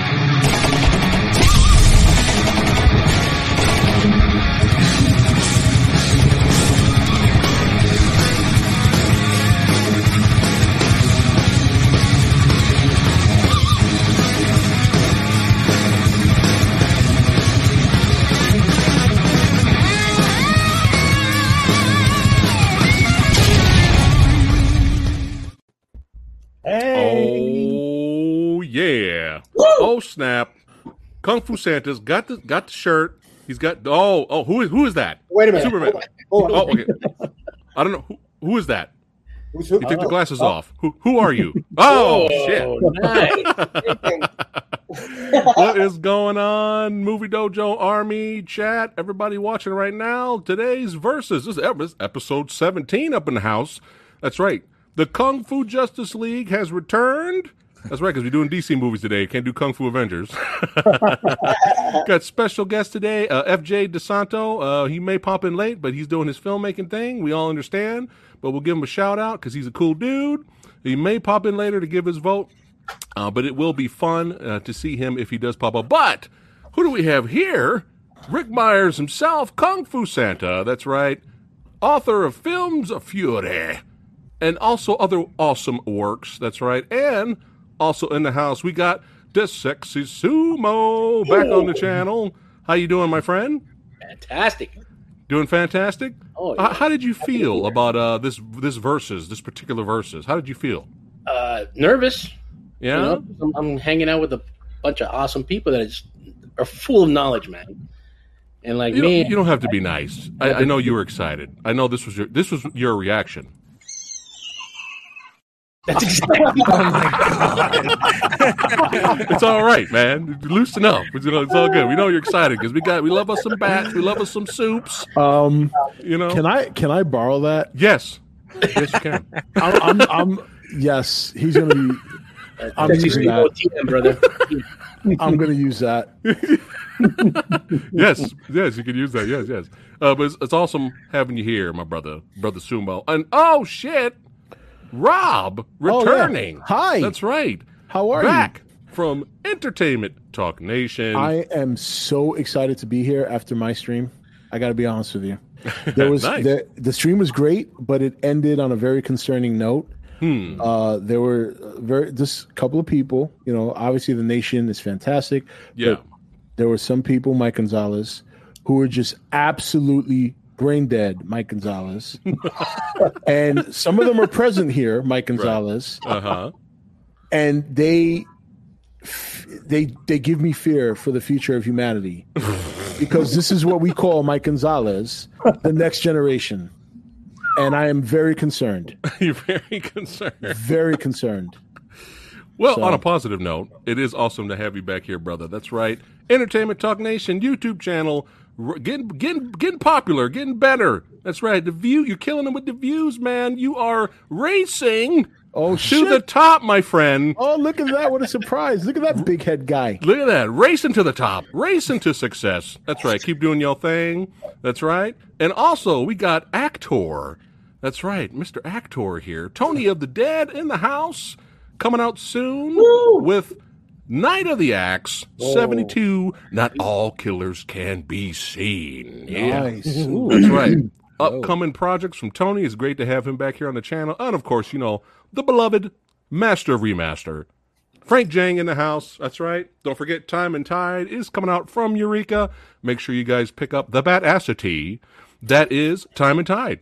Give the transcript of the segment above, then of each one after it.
Oh! Oh snap! Kung Fu Santa's got the got the shirt. He's got oh oh who is who is that? Wait a minute. Superman. Hold on. Oh okay. I don't know who, who is that. Who's who? You take the Oh, glasses oh. off. Who who are you? Oh shit! what is going on, Movie Dojo Army chat? Everybody watching right now. Today's verses. This this is episode seventeen up in the house. That's right. The Kung Fu Justice League has returned. That's right, because we're doing DC movies today. Can't do Kung Fu Avengers. Got special guest today, uh, FJ DeSanto. Uh, he may pop in late, but he's doing his filmmaking thing. We all understand, but we'll give him a shout out because he's a cool dude. He may pop in later to give his vote, uh, but it will be fun uh, to see him if he does pop up. But who do we have here? Ric Meyers himself, Kung Fu Santa. That's right, author of Films of Fury and also other awesome works. That's right. And also in the house, we got the sexy sumo back on the channel. How you doing, my friend? Fantastic. Doing fantastic. Oh, H- how did you feel about uh, this this verses, this particular verses? How did you feel? Uh, nervous. Yeah. You know, I'm, I'm hanging out with a bunch of awesome people that are, just, are full of knowledge, man. And like You, me, don't, you don't have to be nice. I, I know you were excited. I know this was your this was your reaction. That's exactly. It's all right, man. Loosen up. It's, you know, it's all good. We know you're excited because we got we love us some bats. We love us some soups. Um, You know. can I can I borrow that? Yes. Yes, you can. I'm, I'm, I'm yes, he's gonna be. I'm That's using that. TM, brother. I'm gonna use that. yes, yes, you can use that. Yes, yes. Uh, but it's, it's awesome having you here, my brother, brother Sumo. And oh shit, Rob Oh, yeah. returning. Hi. that's right. How are you? Back from Entertainment Talk Nation. I am so excited to be here after my stream. I got to be honest with you. There was Nice. the, the stream was great, but it ended on a very concerning note. Hmm. Uh, there were very just a couple of people. You know, obviously the nation is fantastic. yeah. but there were some people, Mike Gonzalez, who were just absolutely brain dead, Mike Gonzalez. and some of them are present here, Mike Gonzalez, Uh huh. and they they they give me fear for the future of humanity. because this is what we call Mike Gonzalez, the next generation. And I am very concerned, You're very concerned. very concerned. Well, So- on a positive note, it is awesome to have you back here, brother. That's right. Entertainment Talk Nation YouTube channel getting getting getting popular, getting better. That's right. The view you're killing them with the views, man. You are racing Oh to shit. the top, my friend. Oh, look at that. What a surprise. Look at that big head guy. Look at that. Racing to the top. Racing to success. That's right. Keep doing your thing. That's right. And also, we got Actor. That's right. Mr. Actor here. Tony of the Dead in the house. Coming out soon with Night of the Axe 72. Not all killers can be seen. Yeah. Nice. That's right. Oh. Upcoming projects from Tony. It's great to have him back here on the channel. And of course, you know, the beloved Master of Remaster. Frank Djeng in the house. That's right. Don't forget Time and Tide is coming out from Eureka. Make sure you guys pick up the Batacity. That is Time and Tide.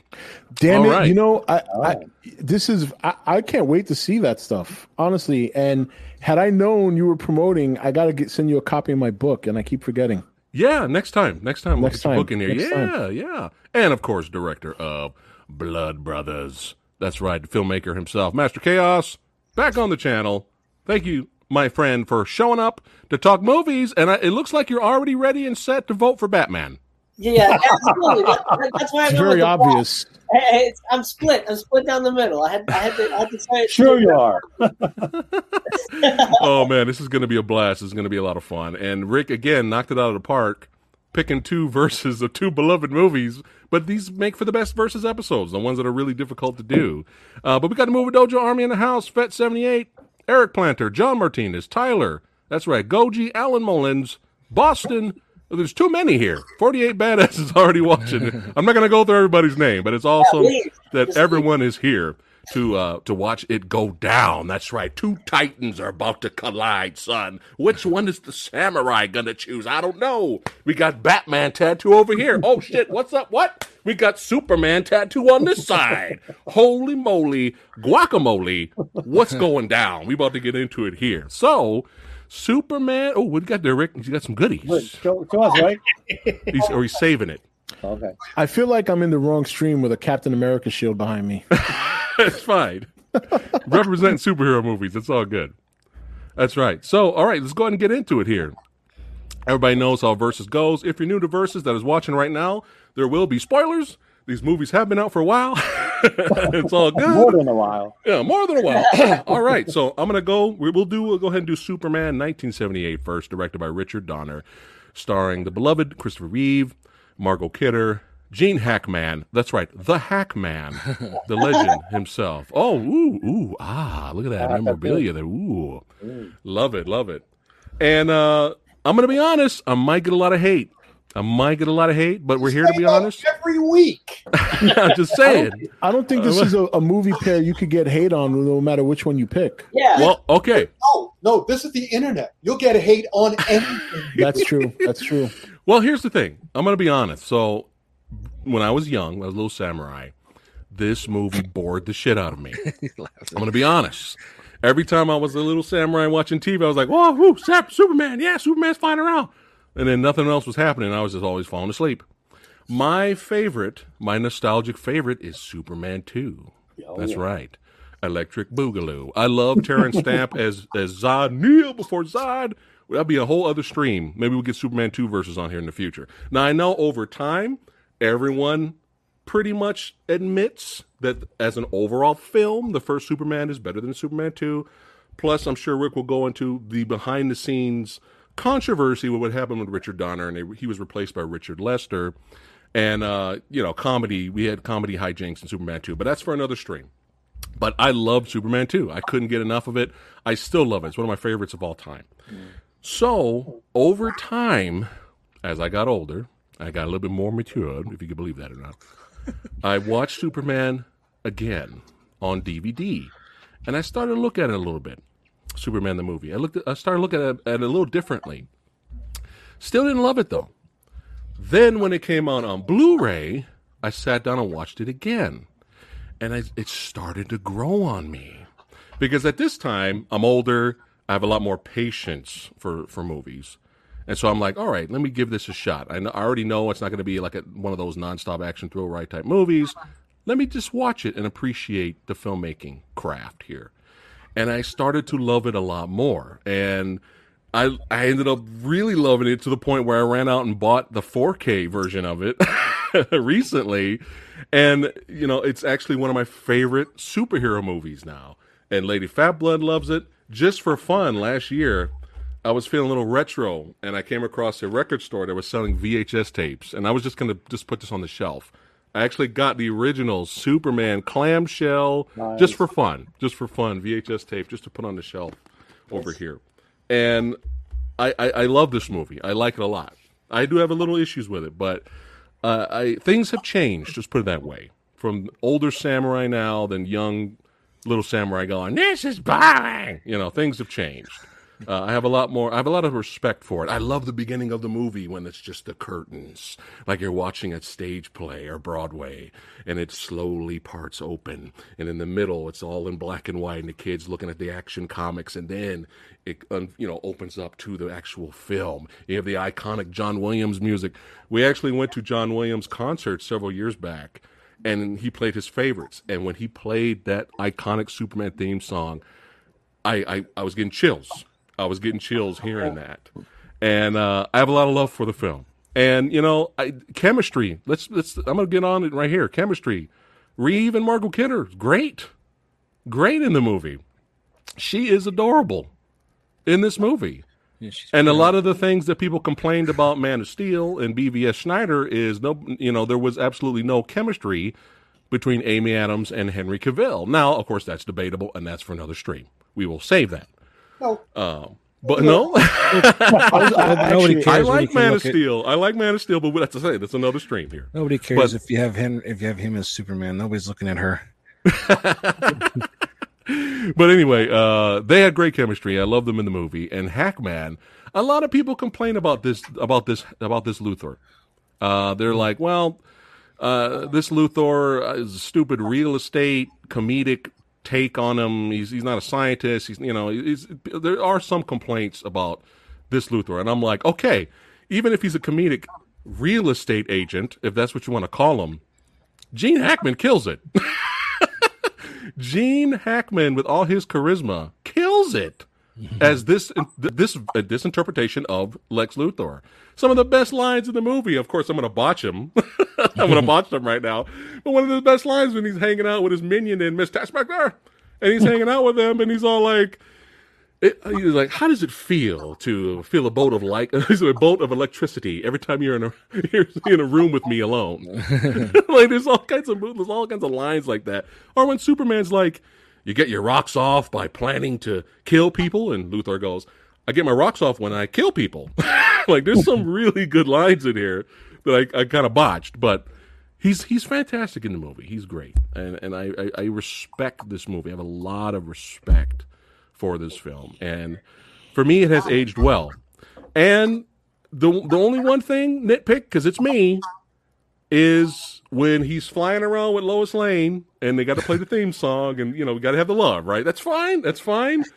Damn All it! right. You know, I, I oh. this is I, I can't wait to see that stuff. Honestly, and had I known you were promoting, I gotta get send you a copy of my book, and I keep forgetting. Yeah, next time. Next time we'll Next get your time. book in here. Yeah, time. yeah. And of course, director of Blood Brothers. That's right, the filmmaker himself, Master Chaos, back on the channel. Thank you, my friend, for showing up to talk movies. And I, it looks like you're already ready and set to vote for Batman. Yeah, absolutely. That, that- that's why I it's very obvious. Block. Hey, I'm split. I'm split down the middle. I had, I had to, I had to say it. Sure you are. oh man, this is going to be a blast. This is going to be a lot of fun. And Ric again knocked it out of the park, picking two verses of two beloved movies. But these make for the best verses episodes, the ones that are really difficult to do. Uh, but we got the Movie Dojo Army in the house. Fet seventy eight, Eric Planter, John Martinez, Tyler, That's right. Goji, Alan Mullins, Boston. There's too many here. 48 badasses already watching. I'm not going to go through everybody's name, but it's awesome that everyone is here to uh, to watch it go down. That's right. Two titans are about to collide, son. Which one is the samurai gonna choose? I don't know. We got Batman tattoo over here. Oh shit! What's up? What? We got Superman tattoo on this side. Holy moly, guacamole! What's going down? We about to get into it here. So. Superman. Oh, what do you got there, Ric? You got some Look, goodies. show, show us, right? He's, or he's saving it. Okay. I feel like I'm in the wrong stream with a Captain America shield behind me. It's fine. Representing superhero movies. It's all good. That's right. So, all right, let's go ahead and get into it here. Everybody knows how Versus goes. If you're new to Versus that is watching right now, there will be spoilers. These movies have been out for a while. it's all good. More than a while. Yeah, more than a while. all right, so I'm gonna go. we- We'll do. We'll go ahead and do Superman 1978 first, directed by Richard Donner, starring the beloved Christopher Reeve, Margot Kidder, Gene Hackman. That's right, the Hackman, the legend himself. Oh, ooh, ooh, ah, look at that memorabilia there. Ooh, love it, love it. And uh, I'm gonna be honest. I might get a lot of hate. I might get a lot of hate, but we're here to be honest. Every week. I'm just saying. I don't think uh, this is a, a movie pair you could get hate on no matter which one you pick. Yeah. Well, okay. No, no, this is the internet. You'll get hate on anything. That's true. That's true. Well, here's the thing. I'm going to be honest. So, when I was young, I was a little samurai. This movie bored the shit out of me. I'm going to be honest. Every time I was a little samurai watching TV, I was like, "Whoa, whoo, Superman! Yeah, Superman's flying around," and then nothing else was happening. I was just always falling asleep. My favorite, my nostalgic favorite, is Superman Two. Oh, That's right. Electric Boogaloo. I love Terence Stamp as as Zod kneel before Zod. That'd be a whole other stream. Maybe we'll get Superman 2 verses on here in the future. Now I know over time, everyone pretty much admits that as an overall film, the first Superman is better than Superman 2. Plus, I'm sure Ric will go into the behind the scenes controversy with what happened with Richard Donner, and they, he was replaced by Richard Lester. And, uh, you know, comedy, we had comedy hijinks in Superman 2, but that's for another stream. But I loved Superman 2. I couldn't get enough of it. I still love it. It's one of my favorites of all time. So, over time, as I got older, I got a little bit more matured, if you can believe that or not. I watched Superman again on DVD, and I started to look at it a little bit. Superman the movie. I looked. At, I started looking at it, at it a little differently. Still didn't love it though. Then when it came out on Blu-ray, I sat down and watched it again, and I, it started to grow on me because at this time I'm older. I have a lot more patience for for movies. And so I'm like, all right, let me give this a shot. I, know, I already know it's not going to be like a, one of those nonstop action thrill ride type movies. Let me just watch it and appreciate the filmmaking craft here. And I started to love it a lot more. And I I ended up really loving it to the point where I ran out and bought the 4K version of it recently. And you know, it's actually one of my favorite superhero movies now. And Lady Fat Blood loves it. Just for fun, last year I was feeling a little retro, and I came across a record store that was selling VHS tapes, and I was just gonna just put this on the shelf. I actually got the original Superman clamshell just for fun, just for fun VHS tape, just to put on the shelf over here. And I, I, I love this movie. I like it a lot. I do have a little issues with it, but uh, I things have changed. Just put it that way. From older samurai now than young little samurai going, "This is boring." You know, things have changed. Uh, I have a lot more. I have a lot of respect for it. I love the beginning of the movie when it's just the curtains, like you're watching a stage play or Broadway, and it slowly parts open, and in the middle it's all in black and white, and the kids looking at the action comics, and then it you know opens up to the actual film. You have the iconic John Williams music. We actually went to John Williams concert several years back, and he played his favorites. And when he played that iconic Superman theme song, I, I, I was getting chills. I was getting chills hearing that, and uh, I have a lot of love for the film. And you know, I, chemistry. Let's let's. I'm gonna get on it right here. Chemistry. Reeve and Margot Kidder, great, great in the movie. She is adorable in this movie. And a lot of the things that people complained about Man of Steel and BVS Snyder is no, you know, there was absolutely no chemistry between Amy Adams and Henry Cavill. Now, of course, that's debatable, and that's for another stream. We will save that. No, Uh, But no, I- Nobody cares I like Man of look at- Steel. I like Man of Steel, but that's to say that's another stream here. Nobody cares But- if you have him. If you have him as Superman, nobody's looking at her. but anyway, uh, they had great chemistry. I love them in the movie. And Hackman, a lot of people complain about this about this about this Luthor. Uh, they're like, well, uh, this Luthor is a stupid real estate comedic take on him. He's he's not a scientist. He's you know he's, there are some complaints about this Luthor, and I'm like, okay, even if he's a comedic real estate agent, if that's what you want to call him, Gene Hackman kills it. Gene Hackman, with all his charisma, kills it as this this this interpretation of Lex Luthor. Some of the best lines in the movie. Of course, I'm going to botch him. I'm going to botch them right now. But one of the best lines when he's hanging out with his minion and Miss Teschmacher, and he's hanging out with them, and he's all like. It, he's like, how does it feel to feel a bolt of like a bolt of electricity every time you're in a you're in a room with me alone? like there's all kinds of there's all kinds of lines like that. Or when Superman's like, you get your rocks off by planning to kill people, and Luthor goes, I get my rocks off when I kill people. like there's some really good lines in here that I, I kind of botched, but he's he's fantastic in the movie. He's great, and and I, I I respect this movie. I have a lot of respect for this film, and for me, it has aged well. And the the only one thing nitpick because it's me is when he's flying around with Lois Lane and they got to play the theme song and you know we got to have the love right? That's fine that's fine.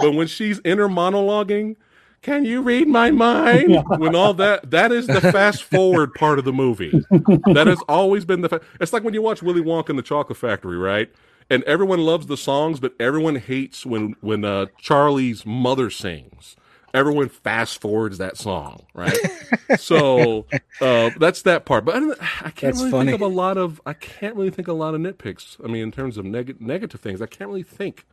But when she's inner monologuing can you read my mind? when all that that is the fast forward part of the movie. That has always been the fa- it's like when you watch Willy Wonka and the Chocolate Factory right? And everyone loves the songs but everyone hates when when uh, Charlie's mother sings everyone fast forwards that song, right? so uh, that's that part. But I, don't, I can't That's really funny. think of a lot of. I can't really think of a lot of nitpicks. I mean, in terms of neg- negative things, I can't really think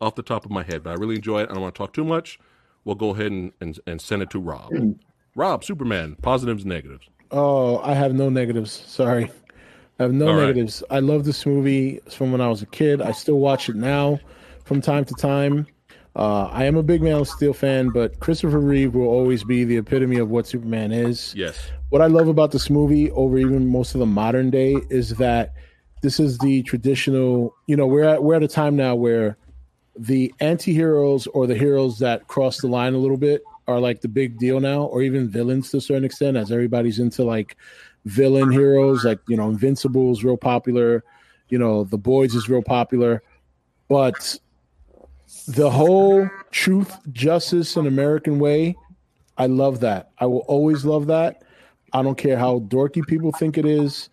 off the top of my head. But I really enjoy it. I don't want to talk too much. We'll go ahead and, and, and send it to Rob. Rob, Superman, positives, and negatives. Oh, I have no negatives. Sorry. I have no All right. negatives. I love this movie from when I was a kid. I still watch it now from time to time. Uh, I am a big Man of Steel fan, but Christopher Reeve will always be the epitome of what Superman is. Yes. What I love about this movie over even most of the modern day is that this is the traditional, you know, we're at we're at a time now where the anti-heroes or the heroes that cross the line a little bit are like the big deal now, or even villains to a certain extent, as everybody's into like villain heroes, like you know, Invincible is real popular, you know, The Boys is real popular, but the whole truth, justice, and American way, I love that. I will always love that. I don't care how dorky people think it is.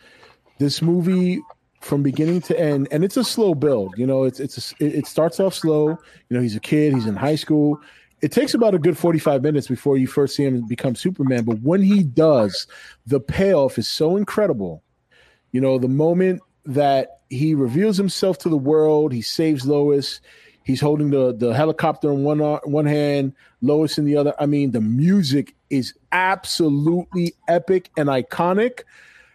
This movie from beginning to end, and it's a slow build. You know, it's it's a, it starts off slow. You know, he's a kid. He's in high school. It takes about a good forty five minutes before you first see him become Superman. But when he does, the payoff is so incredible. You know, the moment that he reveals himself to the world, he saves Lois. He's holding the the helicopter in one uh, one hand, Lois in the other. I mean, the music is absolutely epic and iconic.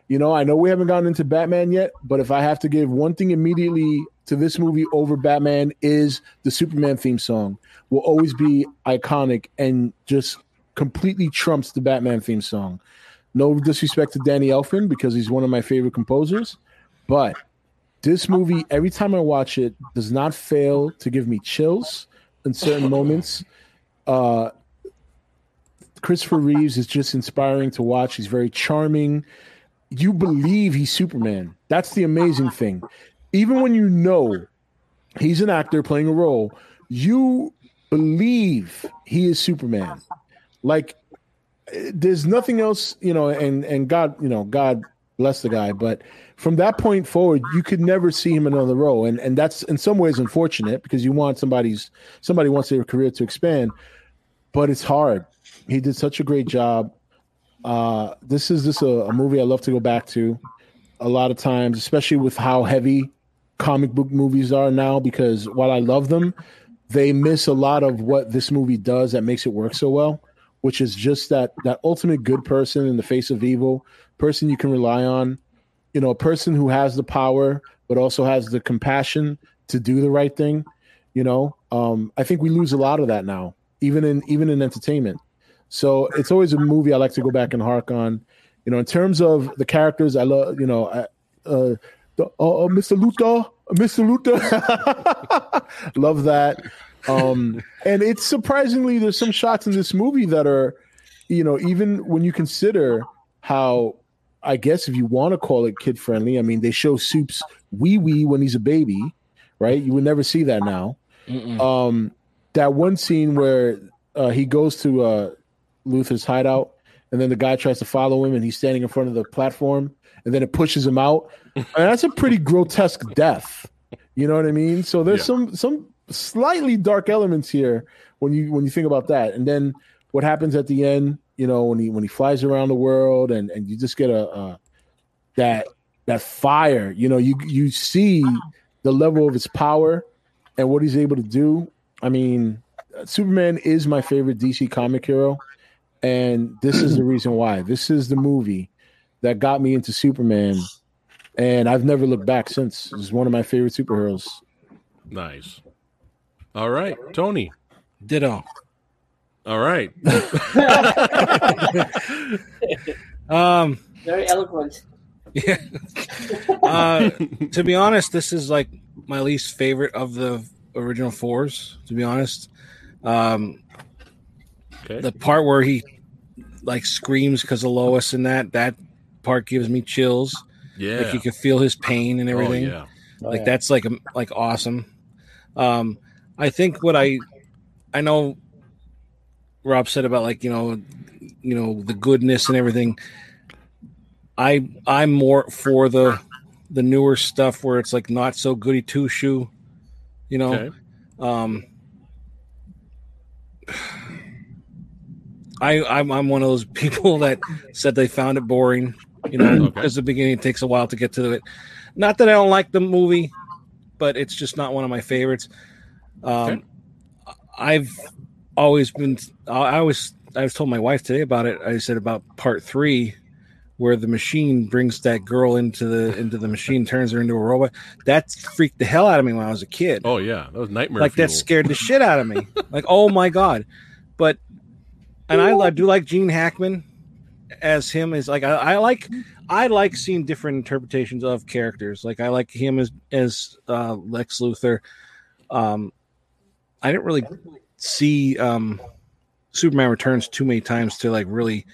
You know, I know we haven't gotten into Batman yet, but if I have to give one thing immediately to this movie over Batman is the Superman theme song. Will always be iconic and just completely trumps the Batman theme song. No disrespect to Danny Elfman because he's one of my favorite composers, but this movie, every time I watch it, does not fail to give me chills in certain moments. Uh, Christopher Reeves is just inspiring to watch. He's very charming. You believe he's Superman. That's the amazing thing. Even when you know he's an actor playing a role, you believe he is Superman. Like there's nothing else, you know, and and God, you know, God bless the guy, but from that point forward, you could never see him in another role, and and that's in some ways unfortunate because you want somebody's somebody wants their career to expand, but it's hard. He did such a great job. Uh, this is just a, a movie I love to go back to a lot of times, especially with how heavy comic book movies are now. Because while I love them, they miss a lot of what this movie does that makes it work so well, which is just that that ultimate good person in the face of evil, person you can rely on, you know, a person who has the power but also has the compassion to do the right thing. You know, um, I think we lose a lot of that now even in even in entertainment. So it's always a movie I like to go back and hark on. You know, in terms of the characters, I love. You know, I, uh, uh, uh, Mr. Luthor, Mr. Luthor, love that. Um, and it's surprisingly there's some shots in this movie that are, you know, even when you consider how, I guess if you want to call it kid friendly, I mean they show Soup's wee wee when he's a baby, right? You would never see that now. Mm-mm. Um, that one scene where uh, he goes to uh, Luthor's hideout, and then the guy tries to follow him, and he's standing in front of the platform, and then it pushes him out. I mean, that's a pretty grotesque death. You know what I mean? So there's Yeah. some some slightly dark elements here when you when you think about that, and then what happens at the end? You know, when he when he flies around the world, and and you just get a, a that that fire. You know, you you see the level of his power and what he's able to do. I mean, Superman is my favorite DC comic hero, and this is the reason why. This is the movie that got me into Superman, and I've never looked back since. It's one of my favorite superheroes. Nice. All right, Tony. Ditto. All right. Um, Very eloquent. yeah. uh, to be honest, this is like my least favorite of the original fours. To be honest, um, Okay. the part where he like screams because of Lois and that that part gives me chills. yeah. Like you can feel his pain and everything. Oh, yeah. like yeah. that's like like awesome um i think what i i know rob said about like you know you know the goodness and everything i i'm more for the the newer stuff where it's like not so goody two shoe you know Okay. um I I'm, I'm one of those people that said they found it boring, you know, Okay. because the beginning it takes a while to get to it. Not that I don't like the movie, but it's just not one of my favorites. Um, Okay. I've always been. I always I was told my wife today about it. I said about part three, where the machine brings that girl into the into the machine, turns her into a robot. That freaked the hell out of me when I was a kid Oh yeah, that was nightmare. like that scared the shit out of me. Like, oh my god! But and I, I do like Gene Hackman as him is like I, I like I like seeing different interpretations of characters. Like I like him as as uh, Lex Luthor. Um, I didn't really see um, Superman Returns too many times to like really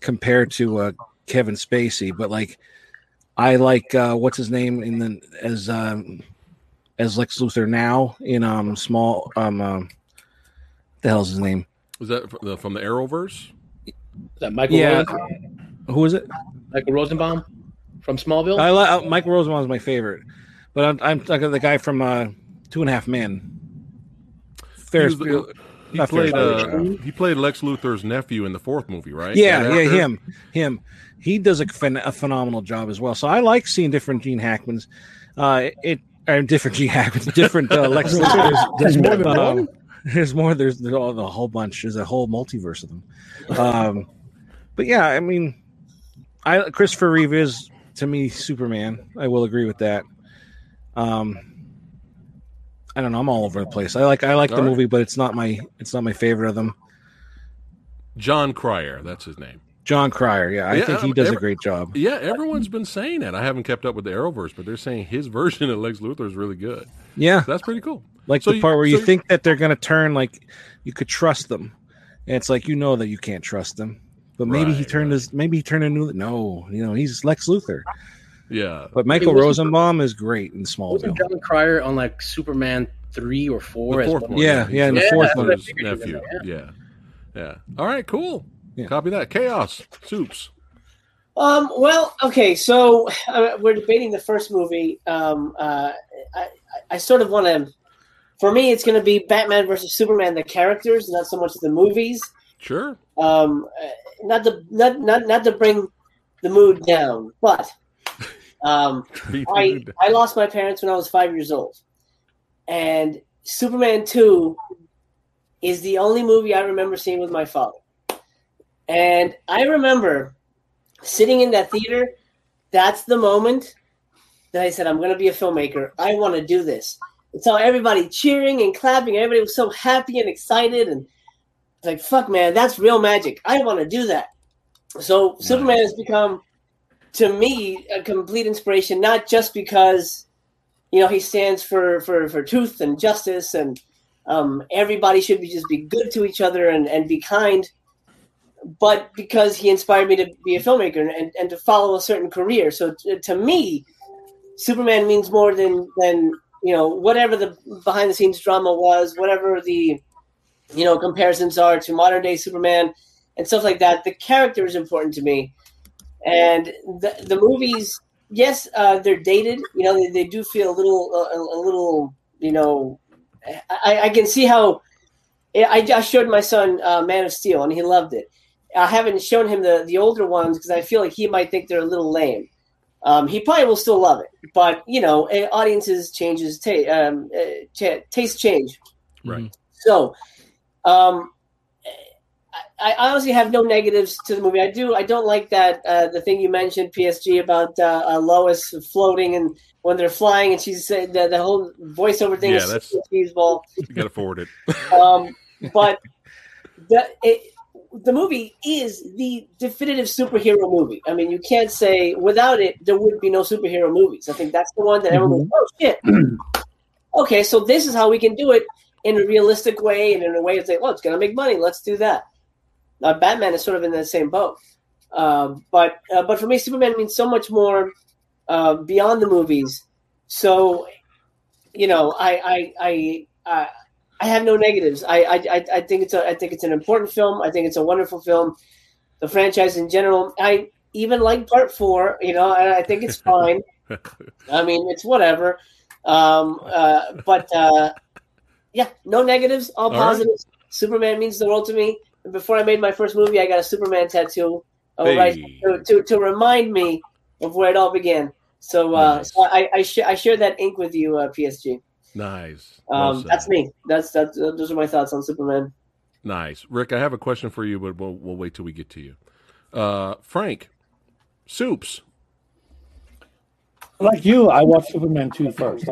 compare to uh, Kevin Spacey, but like I like uh, what's his name in the as um, as Lex Luthor now in um small um, um the hell's his name? Was that from the, from the Arrowverse? Is that Michael Yeah. Rosen- Who is it? Michael Rosenbaum from Smallville? I like uh, Michael Rosenbaum is my favorite, but I'm I'm like the guy from uh, Two and a Half Men. Ferris He Bueller. He not played uh, he played Lex Luthor's nephew in the fourth movie, right? Yeah, That yeah, actor? him, him. He does a, phen- a phenomenal job as well. So I like seeing different Gene Hackmans. Uh, it or different Gene Hackmans, different uh, Lex Luthors. There's more than Um, one. There's more. There's there's all, a whole bunch. There's a whole multiverse of them. Um, but yeah, I mean, I Christopher Reeve is to me Superman. I will agree with that. Um, I don't know. I'm all over the place. I like I like the All right. movie, but it's not my it's not my favorite of them. Jon Cryer, that's his name. Jon Cryer, yeah, I Yeah, think he um, does a great job. Yeah, everyone's been saying that. I haven't kept up with the Arrowverse, but they're saying his version of Lex Luthor is really good. Yeah, That's pretty cool. like So the you- part where so you think that they're going to turn, like you could trust them, and it's like you know that you can't trust them. But maybe he turned right. his, maybe he turned a new. No, you know he's Lex Luthor. Yeah. But Michael Rosenbaum is great in Wasn't Smallville. Jon Cryer on like Superman three or four? The fourth well? one. Yeah, yeah, in the He's fourth his one. nephew. Yeah. Yeah. All right, cool. Yeah. Copy that. Chaos. Soups. Um, well, okay, so uh, we're debating the first movie. Um, uh, I, I- I sort of want to. For me, it's going to be Batman versus Superman, the characters, not so much the movies. Sure. Um, uh, not to not not not to bring the mood down, but um, I I lost my parents when I was five years old, and Superman Two is the only movie I remember seeing with my father, and I remember sitting in that theater. That's the moment that I said, "I'm going to be a filmmaker. I want to do this." And so everybody cheering and clapping. Everybody was so happy and excited, and like fuck, man, that's real magic. I want to do that. So Superman has become, to me, a complete inspiration. Not just because, you know, he stands for for for truth and justice, and um, everybody should be just be good to each other and and be kind, but because he inspired me to be a filmmaker and and to follow a certain career. So t- to me, Superman means more than than you know whatever the behind the scenes drama was, whatever the you know comparisons are to modern day Superman and stuff like that. The character is important to me, and the the movies. Yes, uh, they're dated. You know, they, they do feel a little, a, a little. You know, I, I can see how. I just showed my son uh, Man of Steel, and he loved it. I haven't shown him the the older ones because I feel like he might think they're a little lame. Um, he probably will still love it, but you know, eh, audiences changes, ta- um, uh, t- taste change. Right. So, um, I, honestly have no negatives to the movie. I do. I don't like that uh, the thing you mentioned, PSG, about uh, uh, Lois floating and when they're flying, and she's uh, the, the whole voiceover thing Yeah, is that's- cheeseball. You got to forward it. Um, but the it, the movie is the definitive superhero movie. I mean, you can't say without it there would be no superhero movies. I think that's the one that everyone goes, "Oh shit." okay, so this is how we can do it in a realistic way and in a way it's like, well, it's going to make money. Let's do that. Uh, Batman is sort of in the same boat. Um, but uh, but for me, Superman means so much more uh, beyond the movies. So, you know, I I I, I, I have no negatives. I, I I think it's a I think it's an important film. I think it's a wonderful film. The franchise in general, I even like Part Four. You know, and I think it's fine. I mean, it's whatever. Um, uh, but uh, yeah, no negatives, all All right. positives. Superman means the world to me. And before I made my first movie, I got a Superman tattoo, uh, right, to, to to remind me of where it all began. So, uh, Nice. so I I, sh- I share that ink with you, uh, PSG. Nice. Well Um, said. that's me. That's that's uh, those are my thoughts on Superman. Nice. Ric, I have a question for you, but we'll, we'll wait till we get to you. Uh, Frank, soups. like you, I watched Superman 2 first.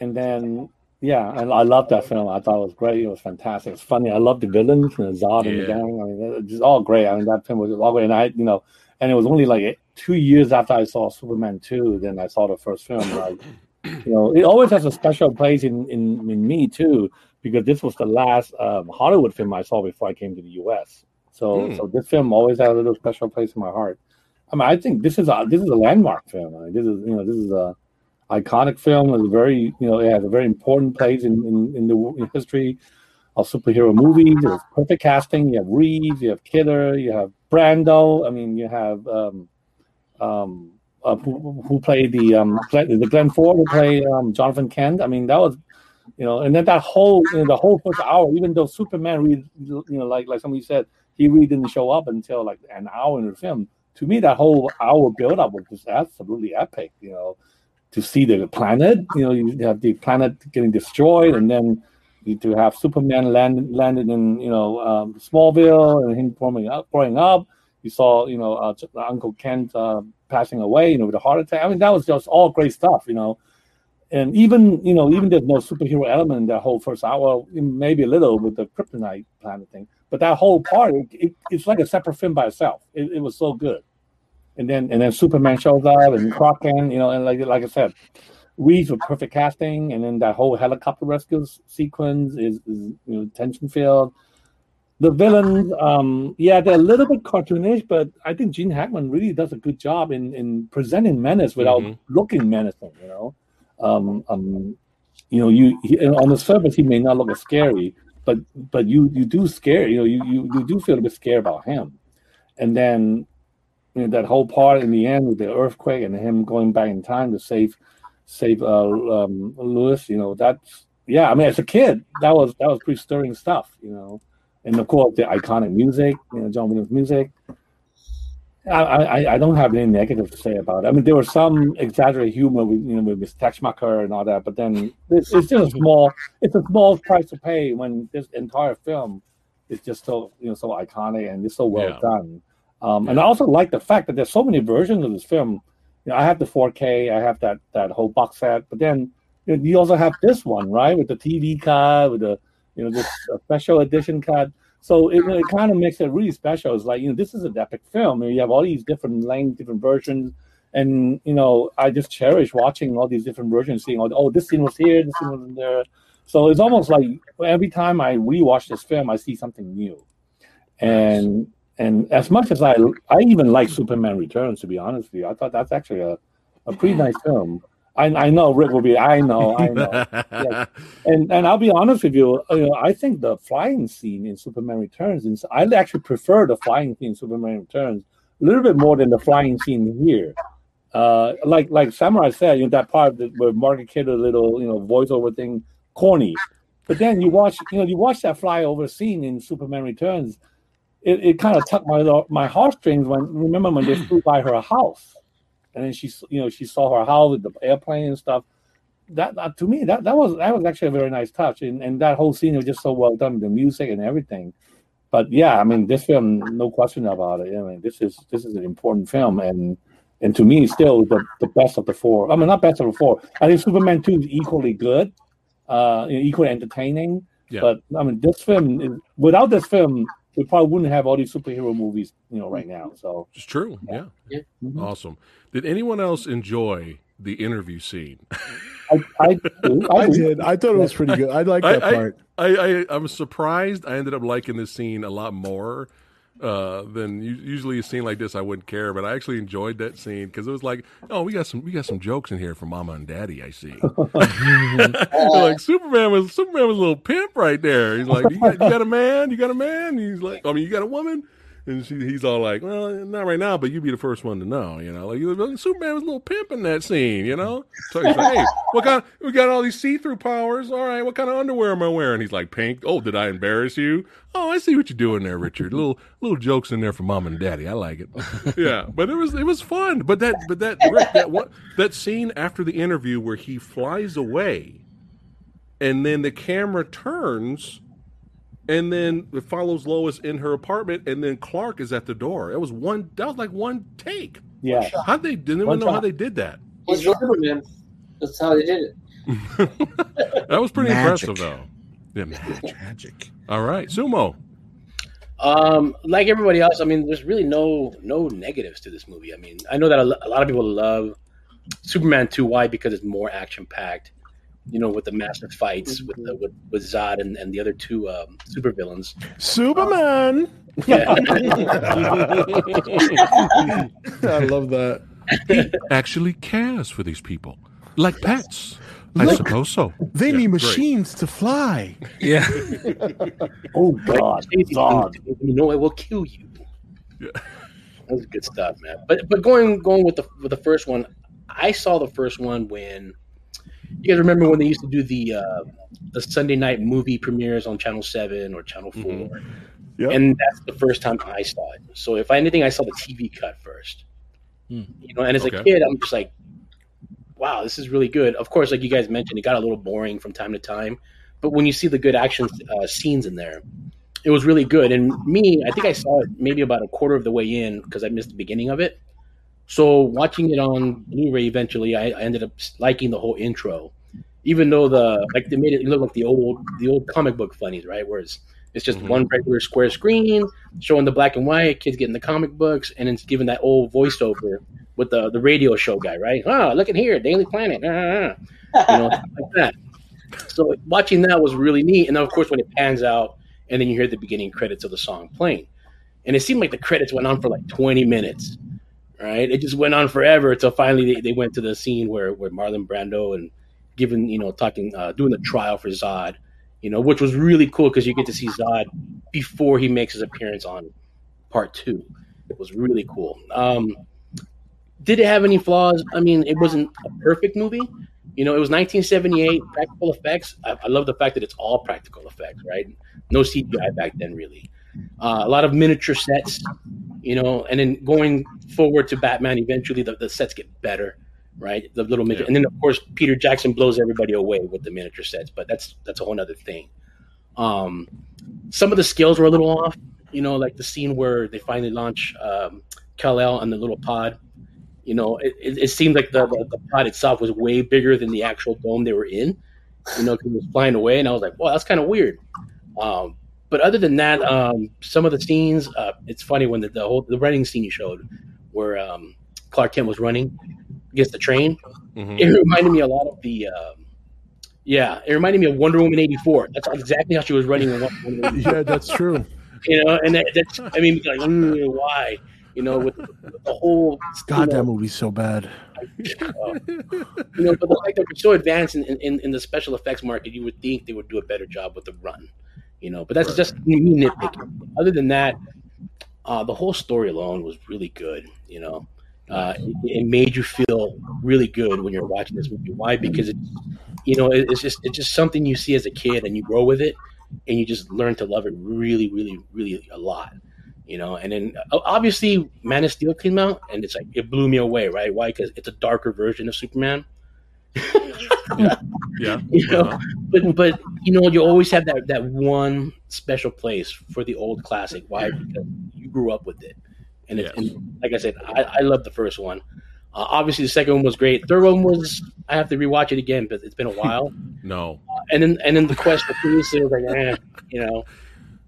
And then, yeah, and I loved that film. I thought it was great. It was fantastic. It's funny. I love the villains and the Zod and the Yeah. gang. I mean, it's just all great. I mean, that film was all great. And I, you know, and it was only like two years after I saw Superman 2, then I saw the first film. Like, you know, it always has a special place in, in, in me, too, because this was the last um, Hollywood film I saw before I came to the U.S. So, Hmm. so this film always has a little special place in my heart. I mean, I think this is a this is a landmark film. I mean, this is you know this is a iconic film. It's very you know it has a very important place in in, in the history of superhero movies. It's perfect casting. You have Reeves, you have Kidder, you have Brando. I mean, you have um, um, uh, who, who played the um the Glenn Ford who played um, Jonathan Kent. I mean, that was you know, and then that whole you know, the whole first hour, even though Superman, really, you know, like like somebody said, he really didn't show up until like an hour in the film. To me, that whole hour build up was just absolutely epic. You know, to see the planet, you know, you have the planet getting destroyed, and then you to have Superman land, landed in you know um, Smallville and him growing up. Growing up, you saw you know uh, Uncle Kent uh, passing away, you know, with a heart attack. I mean, that was just all great stuff, you know. And even you know, even there's no superhero element in that whole first hour, maybe a little with the kryptonite planet thing, but that whole part, it, it, it's like a separate film by itself. It, it was so good. And then and then Superman shows up and Kent, you know, and like like I said, Reeves with perfect casting, and then that whole helicopter rescue sequence is, is you know tension filled. The villains, um, yeah, they're a little bit cartoonish, but I think Gene Hackman really does a good job in in presenting menace without Mhm. looking menacing. You know, um, um, you know, you he, on the surface he may not look as scary, but but you you do scare. You know, you you, you do feel a bit scared about him, and then you know that whole part in the end with the earthquake and him going back in time to save save uh, um, Lois. You know, that's yeah. I mean, as a kid, that was that was pretty stirring stuff. You know, and of course the iconic music. You know, John Williams music. I, I, I don't have any negative to say about it. I mean, there was some exaggerated humor with you know with Miss Teschmacher and all that, but then it's, it's just a small it's a small price to pay when this entire film is just so you know so iconic and it's so well Yeah. done. Um, and I also like the fact that there's so many versions of this film. You know, I have the 4K, I have that that whole box set, but then you, know, you also have this one, right, with the TV cut, with the you know this special edition cut. So it, it kind of makes it really special. It's like you know, this is an epic film. You have all these different lengths, different versions, and you know, I just cherish watching all these different versions, seeing, oh, this scene was here, this scene was there. So it's almost like every time I rewatch this film, I see something new. And and as much as I I even like Superman Returns, to be honest with you, I thought that's actually a, a pretty nice film. I, I know Ric will be. I know, I know. yes. And and I'll be honest with you. You know, I think the flying scene in Superman Returns, is, I actually prefer the flying scene in Superman Returns a little bit more than the flying scene here. Uh, like like Samurai said, you know that part that, where Margaret Kidder little you know voiceover thing, corny. But then you watch you know you watch that flyover scene in Superman Returns, it, it kind of tucked my my heartstrings when remember when they flew by her house and then she you know she saw her house with the airplane and stuff. That, that to me that that was that was actually a very nice touch, and and that whole scene was just so well done, the music and everything. But yeah, I mean, this film, no question about it. I mean, this is this is an important film, and and to me, still the, the best of the four. I mean, not best of the four. I think Superman two is equally good, uh, equally entertaining. Yeah. But I mean, this film, is, without this film, we probably wouldn't have all these superhero movies, you know, right now. So it's true. Yeah. yeah. Mm-hmm. Awesome. Did anyone else enjoy the interview scene? I, I, I, did. I thought it was pretty good. I like that part. I, I, I, am surprised. I ended up liking this scene a lot more uh, than usually a scene like this. I wouldn't care, but I actually enjoyed that scene because it was like, oh, we got some we got some jokes in here for Mama and Daddy. I see. like Superman was Superman was a little pimp right there. He's like, you got, you got a man, you got a man. He's like, I mean, you got a woman. And she, he's all like, well, not right now, but you'd be the first one to know, you know. Like Superman was a little pimp in that scene, you know. So he's like, hey, what kind? Of, we got all these see-through powers. All right, what kind of underwear am I wearing? He's like, pink. Oh, did I embarrass you? Oh, I see what you're doing there, Richard. Little little jokes in there for mom and daddy. I like it. yeah, but it was it was fun. But that but that Ric, that what that scene after the interview where he flies away, and then the camera turns and then it follows Lois in her apartment, and then Clark is at the door. It was one. That was like one take. Yeah. How they didn't even know how they did that. He's man. That's how they did it. that was pretty magic. impressive, though. Yeah, magic. magic. All right, Sumo. Um, like everybody else, I mean, there's really no no negatives to this movie. I mean, I know that a, a lot of people love Superman 2. Why? Because it's more action packed you know, with the massive fights with the, with, with Zod and, and the other two um, supervillains. Superman. Yeah. I love that. He actually cares for these people, like pets. I suppose so. They yeah, need machines great. to fly. Yeah. oh God, Zod. You know, I will kill you. Yeah. That was good stuff, man. But but going going with the with the first one, I saw the first one when you guys remember when they used to do the uh, the Sunday night movie premieres on Channel Seven or Channel 4 mm-hmm. yep. and that's the first time I saw it. So if anything, I saw the TV cut first. Hmm. You know, and as okay. a kid, I'm just like, wow, this is really good. Of course, like you guys mentioned, it got a little boring from time to time, but when you see the good action uh, scenes in there, it was really good. And me, I think I saw it maybe about a quarter of the way in because I missed the beginning of it. So watching it on Blu-ray eventually, I, I, ended up liking the whole intro, even though the like they made it look like the old the old comic book funnies, right? Whereas it's just mm-hmm. one regular square screen showing the black and white kids getting the comic books, and it's giving that old voiceover with the the radio show guy, right? Ah, look at here, Daily Planet, ah, ah, ah. you know, like that. So watching that was really neat, and then of course when it pans out, and then you hear the beginning credits of the song playing, and it seemed like the credits went on for like twenty minutes right? It just went on forever until finally they, they went to the scene where where Marlon Brando and given you know talking uh, doing the trial for Zod, you know, which was really cool because you get to see Zod before he makes his appearance on part two. It was really cool. Um, did it have any flaws? I mean, it wasn't a perfect movie. You know, it was 1978, practical effects. I, I love the fact that it's all practical effects, right? No CGI back then, really. Uh, a lot of miniature sets, you know, and then going forward to Batman, eventually the, the sets get better, right? The little midget, yeah. and then of course Peter Jackson blows everybody away with the miniature sets, but that's that's a whole other thing. Um, some of the skills were a little off, you know, like the scene where they finally launch um, Kal El on the little pod. You know, it, it, it seemed like the, the, the pod itself was way bigger than the actual dome they were in. You know, because it was flying away, and I was like, "Well, that's kind of weird." Um, but other than that, um, some of the scenes, uh, it's funny when the, the whole the running scene you showed, where um, Clark Kent was running against the train. Mhm. It reminded me a lot of the. Um, yeah, it reminded me of Wonder Woman eighty four. That's exactly how she was running in Wonder Woman. 84 Yeah, that's true. you know, and that, that's I mean, like, mm, why? You know, with, with the whole God, you that know, movie's so bad. uh, you know, but the fact that we're so advanced in, in, in the special effects market, you would think they would do a better job with the run. You know, but that's Right. just me nitpicking. Other than that, uh, the whole story alone was really good. You know, uh, it, it made you feel really good when you're watching this movie. Why? Because it, you know, it, it's just it's just something you see as a kid and you grow with it, and you just learn to love it really, really, really a lot. You know, and then uh, obviously Man of Steel came out, and it's like it blew me away, right? Why? Because it's a darker version of Superman. Yeah. You know, Uh-huh. but but you know, you always have that that one special place for the old classic. Why? Because you grew up with it, and, it's Yes. and like I said, I, I love the first one. Uh, obviously, the second one was great. Third one was I have to rewatch it again, but it's been a while. No. and then and then the quest for peace it was like, eh, you know.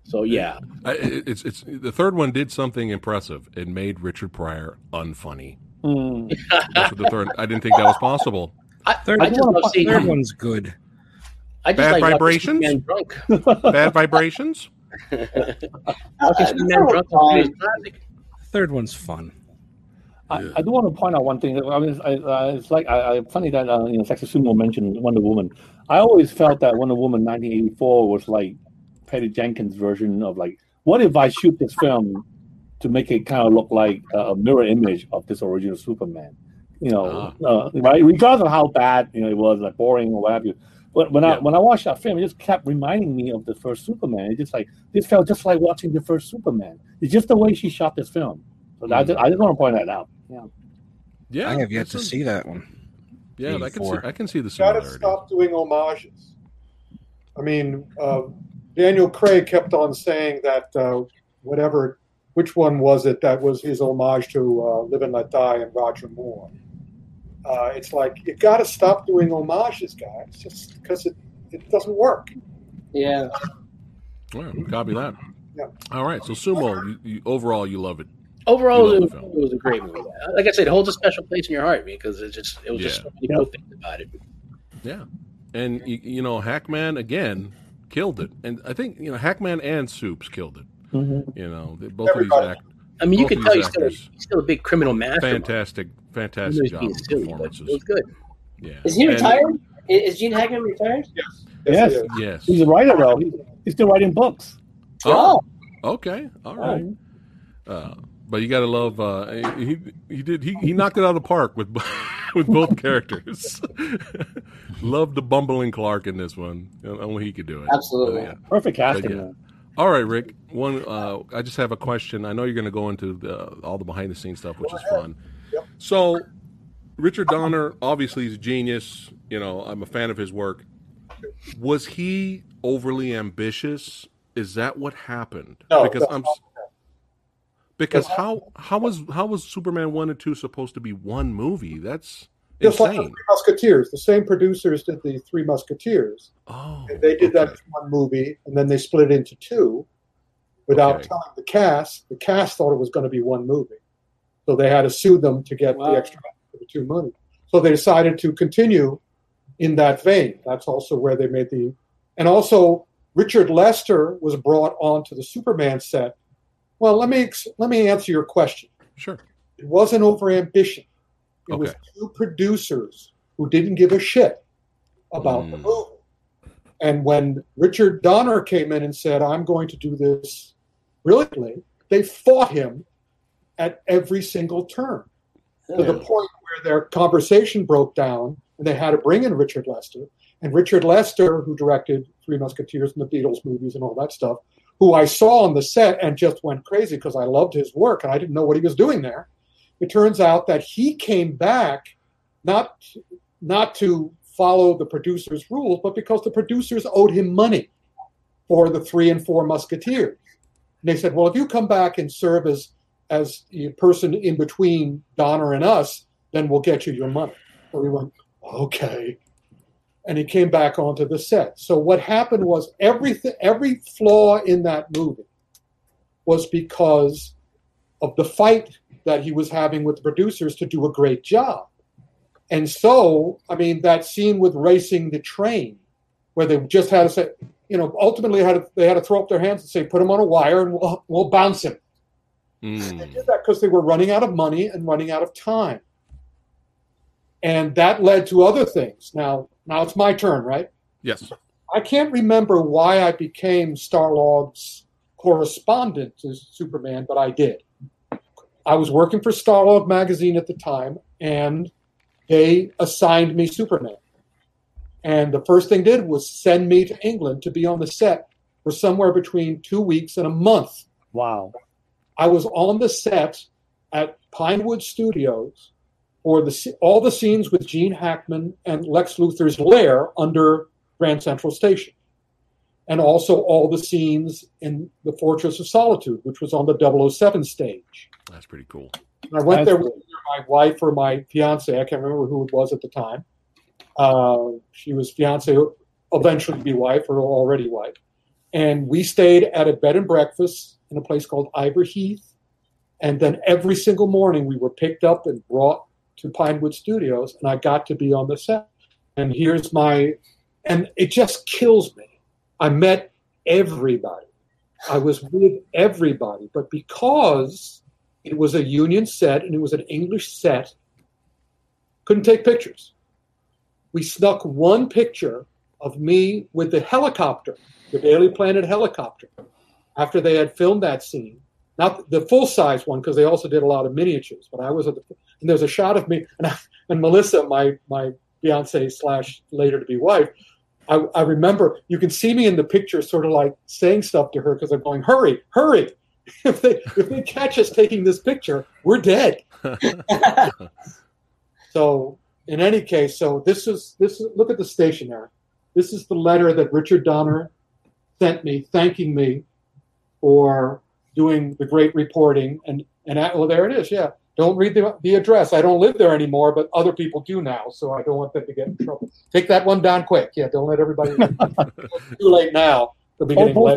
So yeah, I, it's it's the third one did something impressive. It made Richard Pryor unfunny. Mm. That's what the third. I didn't think that was possible. I, Third, I just love seeing. third one's good. I just Bad like vibrations? Superman drunk. Bad vibrations. Watching Uh, Superman drunk fine. Third one's fun. I, Yeah. I do want to point out one thing. I mean, it's, I, uh, it's like I, I, funny that uh, you know, Sexy Sumo mentioned Wonder Woman. I always felt that Wonder Woman 1984 was like Patty Jenkins' version of like, what if I shoot this film to make it kind of look like a mirror image of this original Superman? You know, uh, right? Regardless of how bad you know it was, like boring or what have you. But when Yeah. I when I watched that film, it just kept reminding me of the first Superman. It just like this felt just like watching the first Superman. It's just the way she shot this film. So I, just, I just want to point that out. Yeah. Yeah, I have yet to a- see that one. Yeah, I can see. 84. I can see the Got to stop doing homages. I mean, uh, Daniel Craig kept on saying that uh, whatever, which one was it that was his homage to uh, Live and Let Die and Roger Moore? Uh, it's like you got to stop doing homages, guys, just because it, it doesn't work. Yeah. All right, copy that. Yeah. All right, so sumo. You, you, overall, you love it. Overall, You it was, it was a great movie. Like I said, it holds a special place in your heart because it just it was just Yeah. so many cool things about it. Yeah, and you, you know, Hackman again killed it, and I think you know Hackman and Soups killed it. Mhm. You know, they, both of these actors. I mean, you Both can tell these he's still, actors. he's still a big criminal master. fantastic, Even though fantastic he's job being of silly, performances. it was good. Yeah, Is he retired? I- Is Gene Hackman retired? Yes. Yes. he. Yes. He's a writer though. He's, he's still writing books. Oh, okay, all right. Oh. Uh, but you got to love. Uh, he he did he, he knocked it out of the park with with both characters. Love the bumbling Clark in this one. Only he could do it. Absolutely. So, yeah. Perfect casting. Yeah. All right, Ric. One. Uh, I just have a question. I know you're going to go into the, all the behind the scenes stuff, which is fun. Yep. So, Richard Donner, obviously, is a genius. You know, I'm a fan of his work. Was he overly ambitious? Is that what happened? No, because no, I'm. no. Because how how was how was Superman one and two supposed to be one movie? That's Just like the insane. Three Musketeers, the same producers did the Three Musketeers. Oh, And they did that okay. as one movie, and then they split it into two without Okay. telling the cast. The cast thought it was going to be one movie. So they had to sue them to get Wow. the extra for the two money. So they decided to continue in that vein. That's also where they made the. And also, Richard Lester was brought onto the Superman set. Well, let me ex- let me answer your question. Sure. It wasn't over ambition. It was two producers who didn't give a shit about the Mm. movie. And when Richard Donner came in and said, I'm going to do this brilliantly, they fought him at every single turn to the hmm. point where their conversation broke down and they had to bring in Richard Lester. And Richard Lester, who directed Three Musketeers and the Beatles movies and all that stuff, who I saw on the set and just went crazy because I loved his work and I didn't know what he was doing there. It turns out that he came back not not to follow the producers' rules, but because the producers owed him money for the three and four Musketeers. And they said, "Well, if you come back and serve as as a person in between Donner and us, then we'll get you your money." So we went, "Okay." and he came back onto the set. So what happened was everything, every flaw in that movie was because of the fight that he was having with the producers to do a great job. And so, I mean, that scene with racing the train, where they just had to say, you know, ultimately had to, they had to throw up their hands and say, put him on a wire and we'll, we'll bounce him. Mm. They did that because they were running out of money and running out of time. And that led to other things. Now, now it's my turn, right? Yes. I can't remember why I became Starlog's correspondent to Superman, but I did. I was working for Starlog magazine at the time, and they assigned me Superman. And the first thing did was send me to England to be on the set for somewhere between two weeks and a month. Wow. I was on the set at Pinewood Studios for the all the scenes with Gene Hackman and Lex Luthor's lair under Grand Central Station, and also all the scenes in the Fortress of Solitude, which was on the 007 stage. That's pretty cool. And I went That's there with my wife or my fiance. I can't remember who it was at the time. Uh, she was fiance, eventually be wife or already wife. And we stayed at a bed and breakfast in a place called Iver Heath. And then every single morning we were picked up and brought to Pinewood Studios, and I got to be on the set. And here's my, and it just kills me. I met everybody. I was with everybody, but because it was a union set and it was an English set, couldn't take pictures. We snuck one picture of me with the helicopter, the Daily Planet helicopter, after they had filmed that scene. Not the full size one, because they also did a lot of miniatures, but I was at the, and there's a shot of me and, I, and Melissa, my, my fiance slash later to be wife, I, I, remember you can see me in the picture, sort of like saying stuff to her because I'm going, "Hurry, hurry! If they if they catch us taking this picture, we're dead." so, in any case, so this is this is look at the stationery. This is the letter that Richard Donner sent me, thanking me for doing the great reporting, and and well, there it is. Yeah, don't read the, the address. I don't live there anymore, but other people do now, so I don't want them to get in trouble. Take that one down quick. Yeah, don't let everybody. too late now. The beginning. Oh,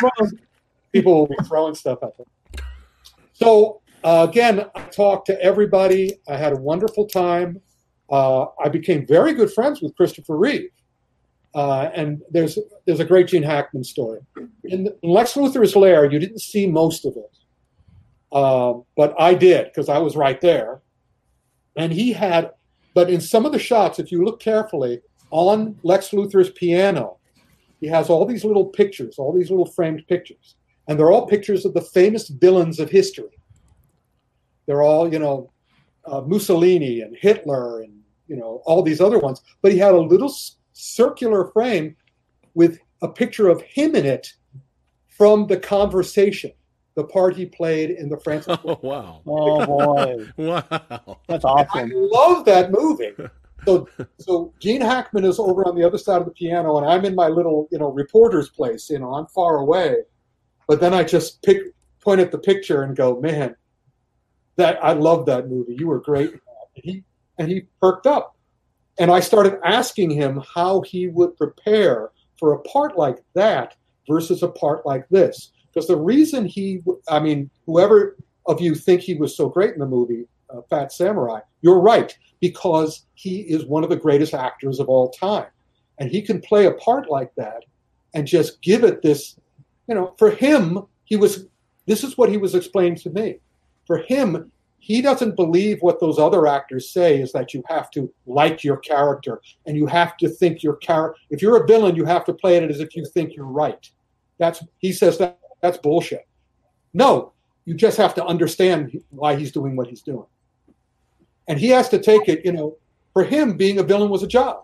people will be throwing stuff at them. So uh, again, I talked to everybody. I had a wonderful time. Uh, I became very good friends with Christopher Reeve. Uh, and there's there's a great Gene Hackman story. In, Lex Luthor's lair, you didn't see most of it. Uh, but I did because I was right there. And he had, but in some of the shots, if you look carefully, on Lex Luthor's piano, he has all these little pictures, all these little framed pictures. And they're all pictures of the famous villains of history. They're all, you know, uh, Mussolini and Hitler and, you know, all these other ones. But he had a little circular frame with a picture of him in it from the conversation the part he played in the Francis. Oh wow! Oh boy! wow, that's awesome. I love that movie. So, so Gene Hackman is over on the other side of the piano, and I'm in my little, you know, reporter's place. You know, I'm far away, but then I just pick, point at the picture and go, "Man, that I love that movie. You were great." And he and he perked up, and I started asking him how he would prepare for a part like that versus a part like this because the reason he, I mean, whoever of you think he was so great in the movie, uh, Fat Samurai, you're right, because he is one of the greatest actors of all time. And he can play a part like that and just give it this, you know, for him, he was, this is what he was explaining to me. For him, he doesn't believe what those other actors say is that you have to like your character and you have to think your character. If you're a villain, you have to play it as if you think you're right. That's he says that that's bullshit. No, you just have to understand why he's doing what he's doing. And he has to take it, you know, for him, being a villain was a job.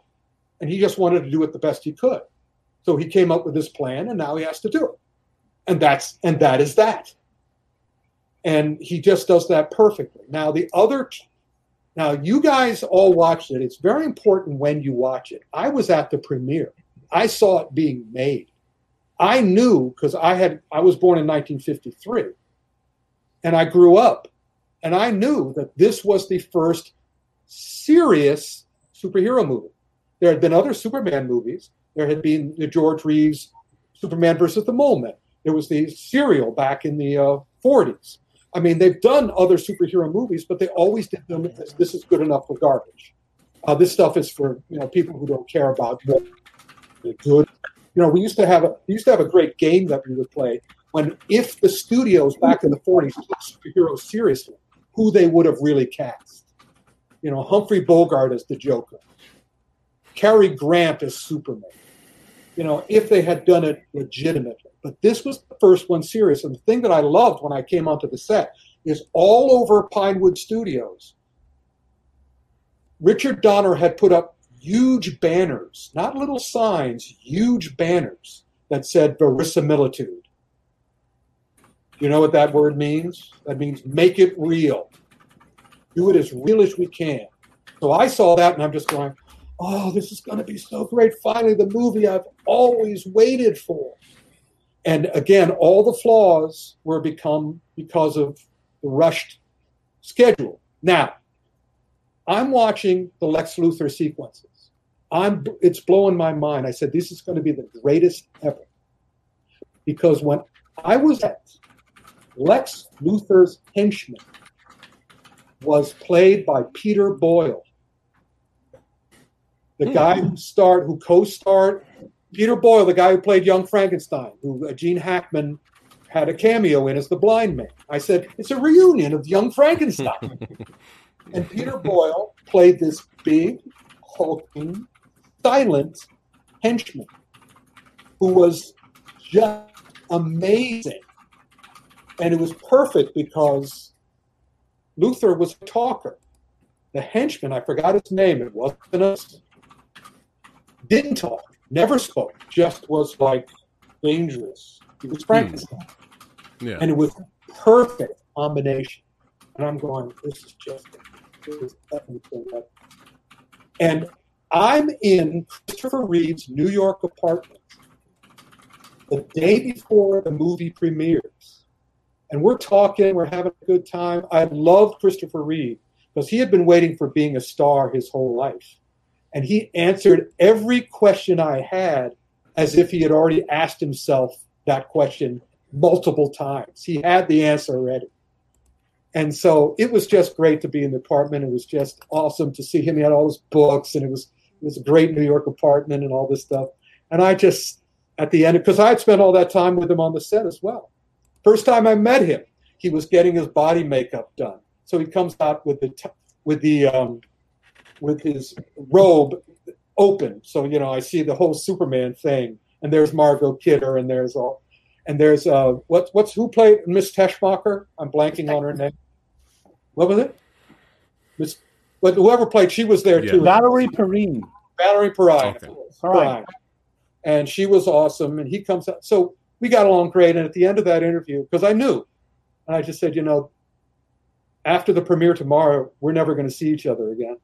And he just wanted to do it the best he could. So he came up with this plan and now he has to do it. And that's and that is that. And he just does that perfectly. Now the other now you guys all watched it. It's very important when you watch it. I was at the premiere. I saw it being made. I knew because I had I was born in 1953 and I grew up and I knew that this was the first serious superhero movie. there had been other Superman movies. There had been the George Reeves Superman versus the Mole Men. There was the serial back in the uh, 40s. I mean, they've done other superhero movies, but they always did them as this is good enough for garbage. Uh, this stuff is for you know people who don't care about good. You know, we used to have a we used to have a great game that we would play when if the studios back in the 40s took superheroes seriously, who they would have really cast. You know, Humphrey Bogart as the Joker, Cary Grant as Superman. You know, if they had done it legitimately. But this was the first one serious. And the thing that I loved when I came onto the set is all over Pinewood Studios, Richard Donner had put up huge banners, not little signs, huge banners that said verisimilitude. You know what that word means? That means make it real. Do it as real as we can. So I saw that and I'm just going, oh, this is going to be so great. Finally, the movie I've always waited for. And again, all the flaws were become because of the rushed schedule. Now, I'm watching the Lex Luthor sequences. I'm it's blowing my mind. I said this is going to be the greatest ever. Because when I was at Lex Luthor's henchman was played by Peter Boyle. The mm. guy who starred, who co-starred, Peter Boyle, the guy who played young Frankenstein, who uh, Gene Hackman had a cameo in as the blind man. I said, it's a reunion of young Frankenstein. and Peter Boyle played this big, hulking, silent henchman who was just amazing. And it was perfect because Luthor was a talker. The henchman, I forgot his name, it wasn't us, didn't talk, never spoke, just was like dangerous. He was Frankenstein. Hmm. Yeah. And it was perfect combination. And I'm going, this is just, this is And I'm in Christopher Reeve's New York apartment the day before the movie premieres. And we're talking, we're having a good time. I love Christopher Reeve because he had been waiting for being a star his whole life. And he answered every question I had as if he had already asked himself that question multiple times. He had the answer ready. And so it was just great to be in the apartment. It was just awesome to see him. He had all his books and it was it was a great New York apartment and all this stuff. And I just, at the end, because I had spent all that time with him on the set as well. First time I met him, he was getting his body makeup done. So he comes out with the t- with the um, with his robe open. So you know, I see the whole Superman thing, and there's Margot Kidder, and there's all, and there's uh, what's what's who played Miss Teschmacher? I'm blanking on her name. What was it? Miss, but whoever played, she was there yeah. too. Valerie Perrine. Valerie Perrine. Okay. Perrine. And she was awesome. And he comes up. So we got along great. And at the end of that interview, because I knew, and I just said, you know, after the premiere tomorrow, we're never going to see each other again.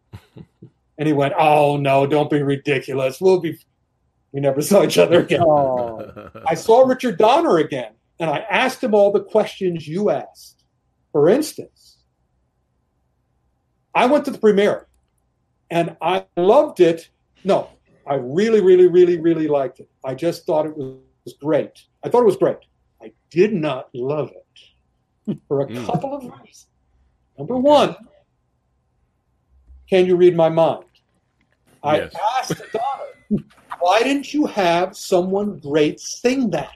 and he went, oh, no, don't be ridiculous. We'll be. We never saw each other again. Oh. I saw Richard Donner again, and I asked him all the questions you asked. For instance, I went to the premiere and I loved it. No, I really, really, really, really liked it. I just thought it was, was great. I thought it was great. I did not love it for a mm. couple of reasons. Number one, can you read my mind? I yes. asked Donner, why didn't you have someone great sing that?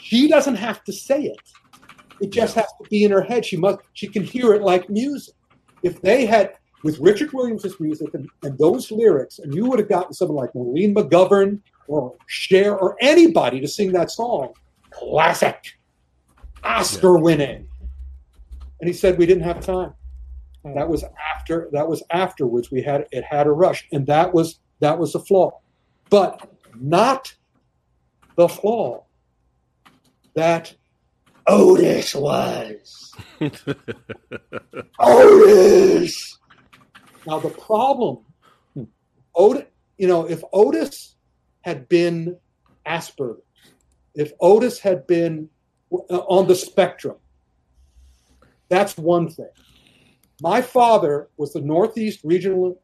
She doesn't have to say it. It just has to be in her head. She must she can hear it like music. If they had with Richard Williams' music and, and those lyrics, and you would have gotten someone like Maureen McGovern or Cher or anybody to sing that song, classic, Oscar winning. And he said we didn't have time. That was after that was afterwards. We had it had a rush, and that was that was a flaw, but not the flaw that Otis was. Otis. Now the problem, Otis, you know, if Otis had been Asperger's, if Otis had been uh, on the spectrum, that's one thing. My father was the Northeast Regional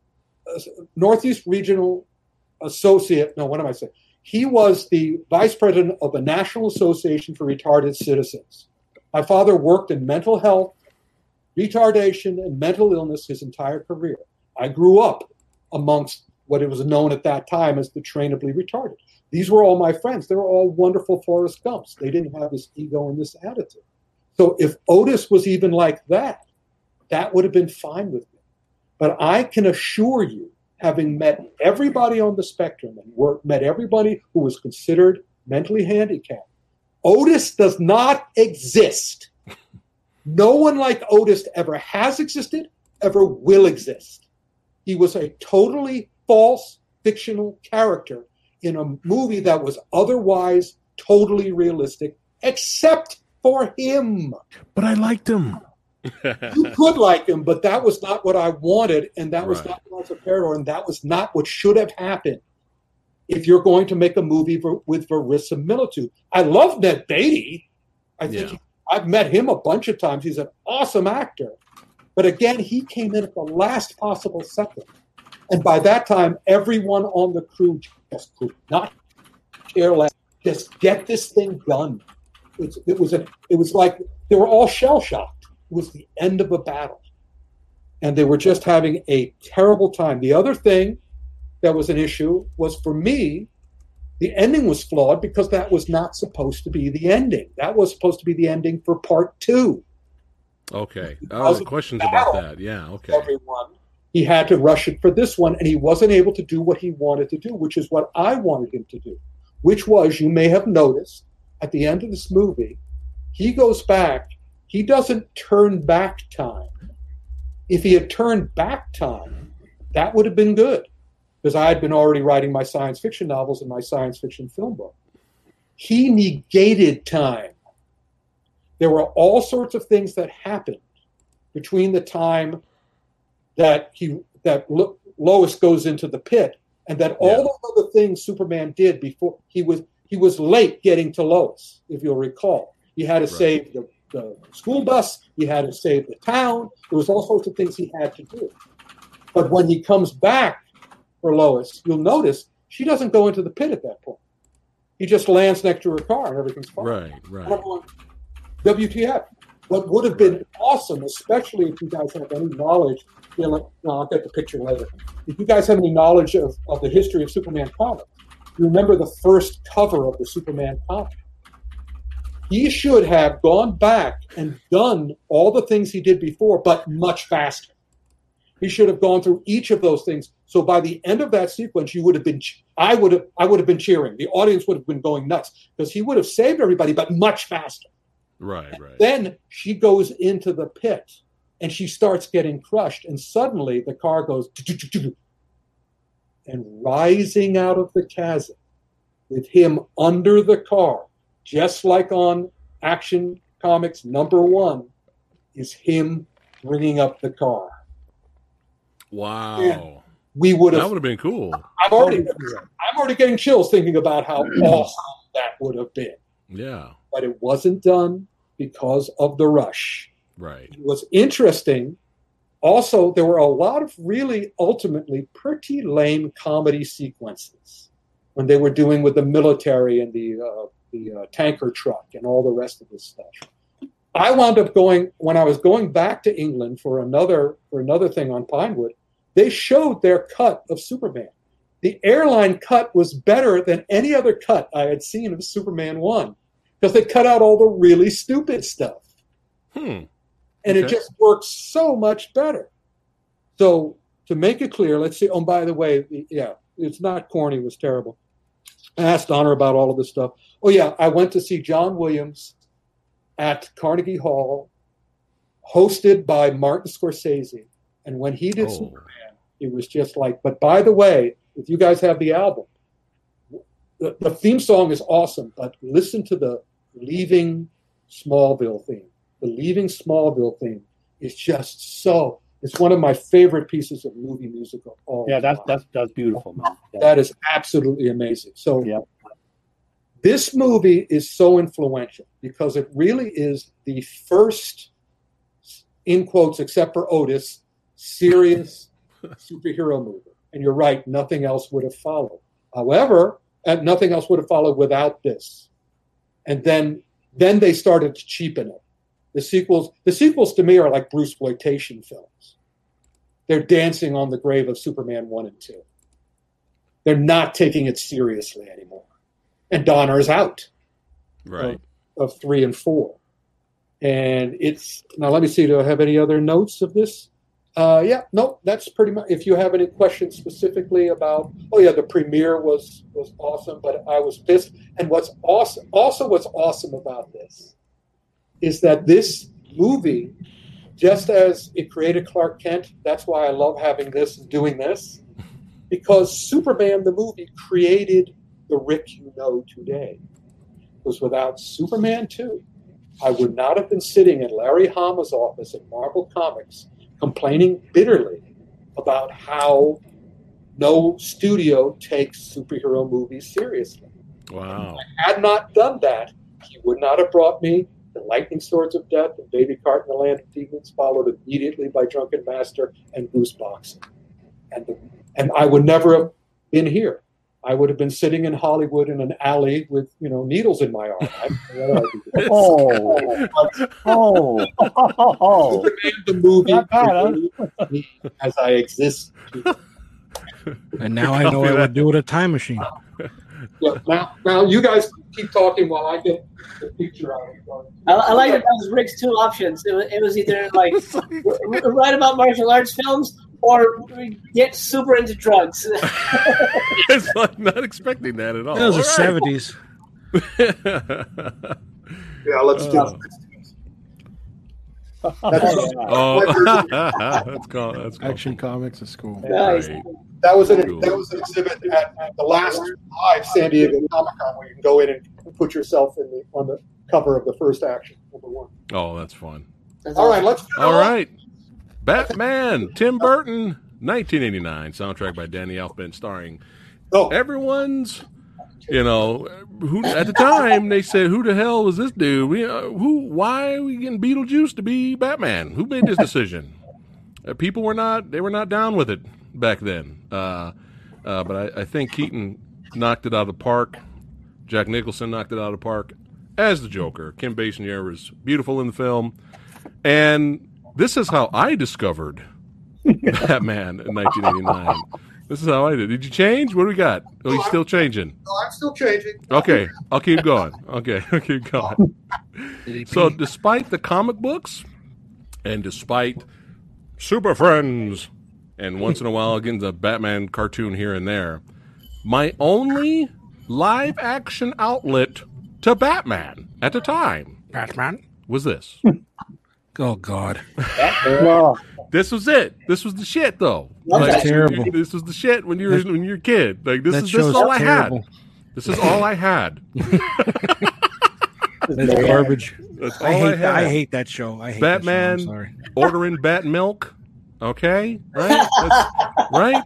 uh, Northeast Regional Associate. No, what am I saying? He was the vice president of the National Association for Retarded Citizens. My father worked in mental health, retardation, and mental illness his entire career. I grew up amongst what it was known at that time as the trainably retarded. These were all my friends. They were all wonderful Forrest Gumps. They didn't have this ego and this attitude. So if Otis was even like that, that would have been fine with me. But I can assure you, having met everybody on the spectrum and met everybody who was considered mentally handicapped, Otis does not exist. No one like Otis ever has existed, ever will exist. He was a totally false fictional character in a movie that was otherwise totally realistic, except for him. But I liked him. you could like him, but that was not what I wanted, and that was Right. not what was a and that was not what should have happened. If you're going to make a movie ver- with verisimilitude, I love Ned Beatty. I think Yeah. he- I've met him a bunch of times. He's an awesome actor, but again, he came in at the last possible second, and by that time, everyone on the crew just could not care less. Just get this thing done. It's, it was a, it was like they were all shell shocked. It was the end of a battle, and they were just having a terrible time. The other thing that was an issue was for me, the ending was flawed because that was not supposed to be the ending. That was supposed to be the ending for part two. Okay. Oh, questions about that. Yeah. Okay. Everyone. He had to rush it for this one, and he wasn't able to do what he wanted to do, which is what I wanted him to do, which was you may have noticed at the end of this movie, he goes back. He doesn't turn back time. If he had turned back time, that would have been good because I had been already writing my science fiction novels and my science fiction film book. He negated time. There were all sorts of things that happened between the time that he that Lo- Lois goes into the pit and that all Yeah. those other things Superman did before he was he was late getting to Lois, if you'll recall. He had to Right. save the, the school bus, he had to save the town. There was all sorts of things he had to do. But when he comes back for Lois, you'll notice she doesn't go into the pit at that point. He just lands next to her car and everything's fine. Right. Right. And I'm going, WTF? What would have been awesome, especially if you guys have any knowledge, you know, no, I'll get the picture later. If you guys have any knowledge of, of the history of Superman comics, you remember the first cover of the Superman comic. He should have gone back and done all the things he did before, but much faster. He should have gone through each of those things. So by the end of that sequence, you would have been, I would have, I would have been cheering. The audience would have been going nuts because he would have saved everybody, but much faster. Right. Right. Then she goes into the pit and she starts getting crushed. And suddenly the car goes and rising out of the chasm with him under the car, just like on Action Comics number one, is him bringing up the car. Wow. We would have. That would have been cool. I'm already. I'm already getting chills thinking about how awesome that would have been. Yeah. But it wasn't done because of the rush. Right. it was interesting. Also, there were a lot of really ultimately pretty lame comedy sequences when they were doing with the military and the uh, the uh, tanker truck and all the rest of this stuff. I wound up going when I was going back to England for another for another thing on Pinewood. They showed their cut of Superman. The airline cut was better than any other cut I had seen of Superman one because they cut out all the really stupid stuff Hmm. And it just works so much better. So to make it clear, let's see. Oh, by the way, yeah, it's not corny. It was terrible. I asked Donner about all of this stuff. Oh yeah, I went to see John Williams at Carnegie Hall, hosted by Martin Scorsese. And when he did Oh. Superman, it was just like. But by the way, if you guys have the album, the, the theme song is awesome. But listen to the Leaving Smallville theme the Leaving Smallville theme is just so. It's one of my favorite pieces of movie music of all. Yeah, that's that's that's beautiful, man. Yeah. that is absolutely amazing. So, Yeah. this movie is so influential because it really is the first, in quotes, except for Otis, serious superhero movie. And you're right, nothing else would have followed. However, nothing else would have followed without this. And then then they started to cheapen it. The sequels, the sequels to me are like Bruceploitation films. They're dancing on the grave of Superman one and two. They're not taking it seriously anymore. And Donner is out. Right. Of, of three and four. And it's now let me see, do I have any other notes of this? Uh, yeah, no, that's pretty much. If you have any questions specifically about, oh yeah, the premiere was was awesome, but I was pissed. And what's awesome, also what's awesome about this, is that this movie, just as it created Clark Kent, that's why I love having this and doing this, because Superman the movie created the Ric you know today. Because without Superman two, I would not have been sitting in Larry Hama's office at Marvel Comics complaining bitterly about how no studio takes superhero movies seriously. Wow. If I had not done that, he would not have brought me the Lightning Swords of Death and Baby Cart in the Land of Demons, followed immediately by Drunken Master and Goose Boxing. And, the, and I would never have been here. I would have been sitting in Hollywood in an alley with you know needles in my arm. oh, oh, oh, the movie bad, huh? as I exist. And now I know I would do with a time machine. Uh, Yeah, now, now you guys keep talking while I get the picture out. I, I like that that was Ric's two options. It was, it was either like write about martial arts films or get super into drugs. it's like not expecting that at all. Those are All right. seventies. Yeah, let's do Oh. That's- oh, oh. that's cool. That's cool. Action Comics is cool. nice. Right. That was an Cool. that was an exhibit at, at the last live San Diego Comic Con where you can go in and put yourself in the on the cover of the first action number one. Oh, that's fun. That's All right, let's All right. Batman, Tim Burton, 1989, soundtrack by Danny Elfman, starring Oh, everyone's. You know, who at the time they said, "Who the hell was this dude? We, uh, who? Why are we getting Beetlejuice to be Batman? Who made this decision?" Uh, people were not; they were not down with it back then. Uh, uh, but I, I think Keaton knocked it out of the park. Jack Nicholson knocked it out of the park as the Joker. Kim Basinger was beautiful in the film, and this is how I discovered Batman in 1989. This is how I did. Did you change? What do we got? Oh, you still changing? I'm still changing. Okay, I'll keep going. Okay, I'll keep going. So, despite the comic books, and despite Super Friends, and once in a while getting the Batman cartoon here and there, my only live action outlet to Batman at the time Batman. was this. Oh God. This was it. This was the shit, though. That's terrible. This was the shit when you were when you were a kid. Like this is this is all I terrible. had. This is all I had. That's garbage. That's all I I, hate. had. I hate that show. I hate Batman. That show. I'm sorry. ordering bat milk. Okay, right, That's- right.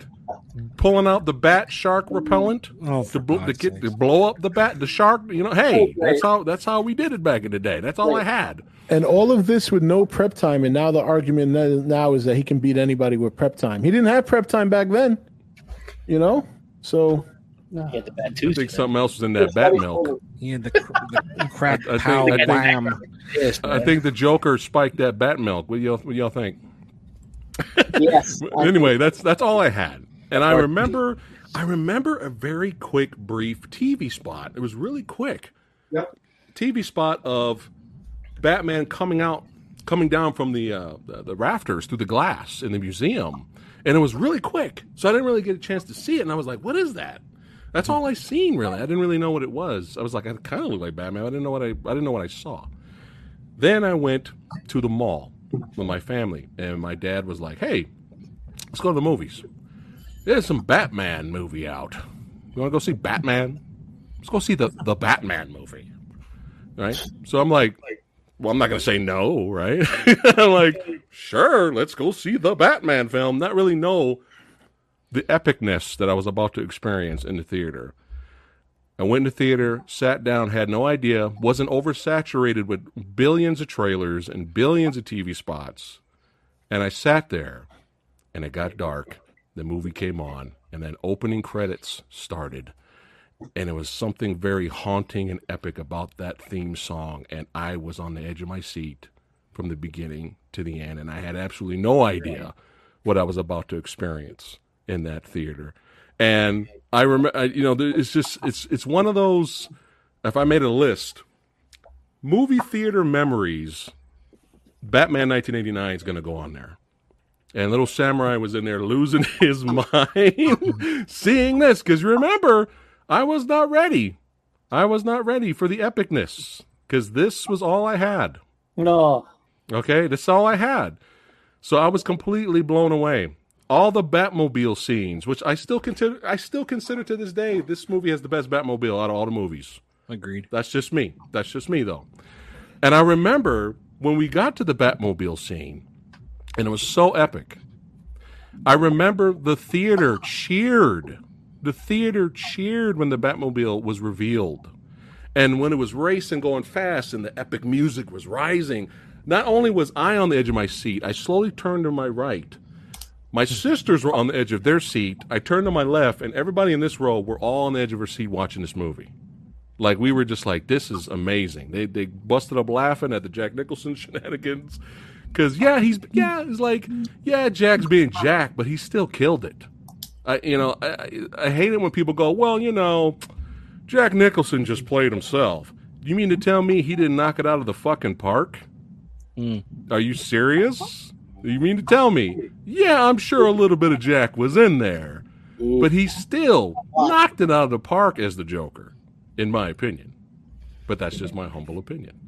Pulling out the bat shark repellent Oh, to, bl- to God's get to blow up the bat, the shark. You know, hey, that's how that's how we did it back in the day. That's all I had. And all of this with no prep time, and now the argument now is that he can beat anybody with prep time. He didn't have prep time back then, you know. So He had the bad I think something else was in that bat milk. He had the, cr- the crap I think- pow I think- wham. Yes, I think the Joker spiked that bat milk. What do y'all, what do y'all think? yes. anyway, that's that's all I had. And I remember I remember a very quick brief TV spot. It was really quick. Yep. TV spot of Batman coming out coming down from the, uh, the the rafters through the glass in the museum. And it was really quick. So I didn't really get a chance to see it and I was like, "What is that?" That's all I seen really. I didn't really know what it was. I was like, I kind of look like Batman. I didn't know what I I didn't know what I saw. Then I went to the mall with my family, and my dad was like, "Hey, let's go to the movies. There's some Batman movie out. You want to go see Batman? Let's go see the the Batman movie." Right? So I'm like, "Well, I'm not going to say no, right?" I'm like, "Sure, let's go see the Batman film." Not really know the epicness that I was about to experience in the theater. I went to theater, sat down, had no idea, wasn't oversaturated with billions of trailers and billions of TV spots. And I sat there and it got dark the movie came on, and then opening credits started. And it was something very haunting and epic about that theme song. And I was on the edge of my seat from the beginning to the end. And I had absolutely no idea what I was about to experience in that theater. And I remember, you know, it's just, it's, it's one of those, if I made a list, movie theater memories, Batman 1989 is going to go on there. And Little Samurai was in there losing his mind seeing this. Because remember, I was not ready. I was not ready for the epicness because this was all I had. No. Okay, this is all I had. So I was completely blown away. All the Batmobile scenes, which I still consider, I still consider to this day, this movie has the best Batmobile out of all the movies. Agreed. That's just me. That's just me, though. And I remember when we got to the Batmobile scene, and it was so epic. I remember the theater cheered. The theater cheered when the Batmobile was revealed. And when it was racing, going fast, and the epic music was rising, not only was I on the edge of my seat, I slowly turned to my right. My sisters were on the edge of their seat. I turned to my left, and everybody in this row were all on the edge of their seat watching this movie. Like we were just like, this is amazing. They they busted up laughing at the Jack Nicholson shenanigans. Cause yeah, he's yeah, it's like yeah, Jack's being Jack, but he still killed it. I you know I, I hate it when people go, well, you know, Jack Nicholson just played himself. You mean to tell me he didn't knock it out of the fucking park? Mm. Are you serious? You mean to tell me? Yeah, I'm sure a little bit of Jack was in there, but he still knocked it out of the park as the Joker, in my opinion. But that's just my humble opinion.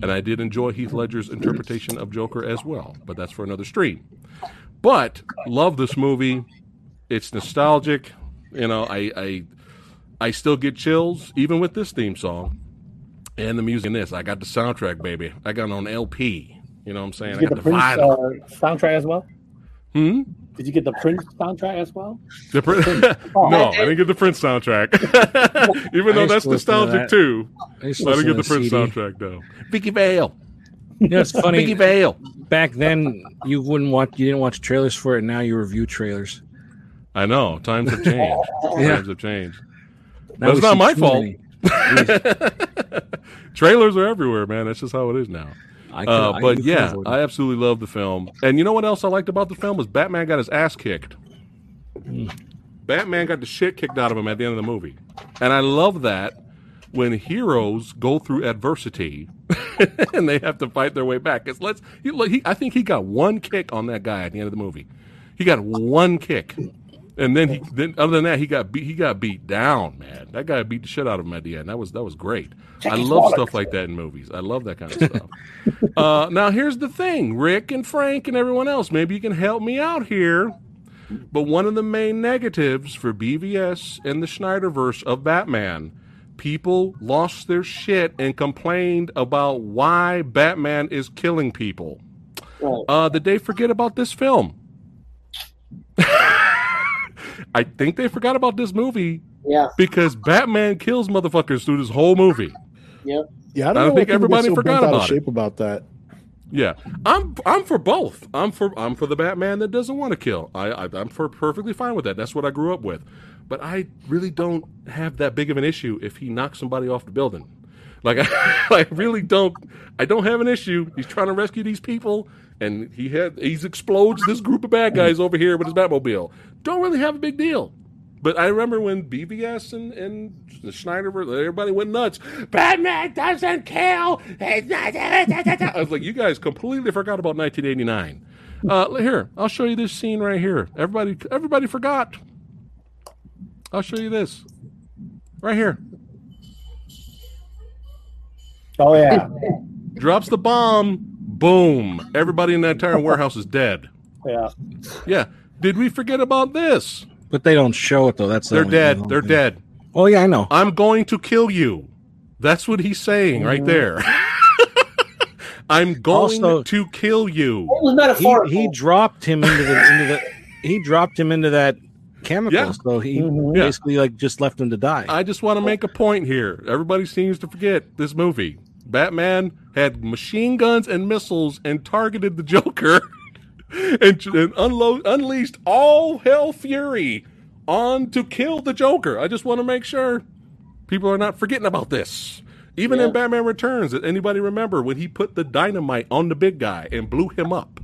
And I did enjoy Heath Ledger's interpretation of Joker as well, but that's for another stream. But love this movie. It's nostalgic. You know, I I, I still get chills even with this theme song and the music in this. I got the soundtrack, baby. I got it on LP. You know what I'm saying? You I got the the Prince vinyl. uh, soundtrack as well? Hmm? Did you get the Prince soundtrack as well? The Prin- no, I didn't get the Prince soundtrack. Even though that's used to nostalgic that. too. I used to I didn't get the to Prince CD. soundtrack though. Vicki Vale. You know, it's funny. Vicki Vale. Back then, you wouldn't watch. You didn't watch trailers for it. Now you review trailers. I know. Times have changed. Yeah. Times have changed. Now But it's we not my fault. Trailers are everywhere, man. That's just how it is now. I could- Uh, but could yeah. I absolutely love the film. And you know what else I liked about the film was Batman got his ass kicked. Batman got the shit kicked out of him at the end of the movie, and I love that when heroes go through adversity and they have to fight their way back. Cause let's, he, I think he got one kick on that guy at the end of the movie. He got one kick, and then he, then other than that, he got beat. He got beat down, man. That guy beat the shit out of him at the end. That was that was great. I love stuff like that in movies. I love that kind of stuff. uh, now here's the thing, Ric and Frank and everyone else. Maybe you can help me out here. But one of the main negatives for BVS and the Snyderverse of Batman, people lost their shit and complained about why Batman is killing people. Uh, did they forget about this film? I think they forgot about this movie Yeah. because Batman kills motherfuckers through this whole movie. Yep. Yeah, I I don't, know think why everybody get so forgot bent out of about it. about that. Yeah, I'm I'm for both. I'm for I'm for the Batman that doesn't want to kill. I, I I'm for perfectly fine with that. That's what I grew up with. But I really don't have that big of an issue if he knocks somebody off the building. Like I, I really don't. I don't have an issue. He's trying to rescue these people, and he had he's explodes this group of bad guys over here with his Batmobile. Don't really have a big deal. But I remember when BVS and, and the Snyder, everybody went nuts. Batman doesn't kill. I was like, you guys completely forgot about 1989. Uh, here, I'll show you this scene right here. Everybody, everybody forgot. I'll show you this right here. Oh yeah, Drops the bomb. Boom. Everybody in that entire warehouse is dead. yeah. Yeah. Did we forget about this? But they don't show it though. That's the They're dead. They're thing. dead. Oh yeah, I know. I'm going to kill you. That's what he's saying right there. I'm going Also- to kill you. It was He, he dropped him into the into the he dropped him into that chemical. Yeah. So he Mhm. Yeah. basically like just left him to die. I just want to make a point here. Everybody seems to forget this movie. Batman had machine guns and missiles and targeted the Joker and, and unload, unleashed all hell fury on to kill the Joker. I just want to make sure people are not forgetting about this. Even yeah. in Batman Returns, did anybody remember when he put the dynamite on the big guy and blew him up?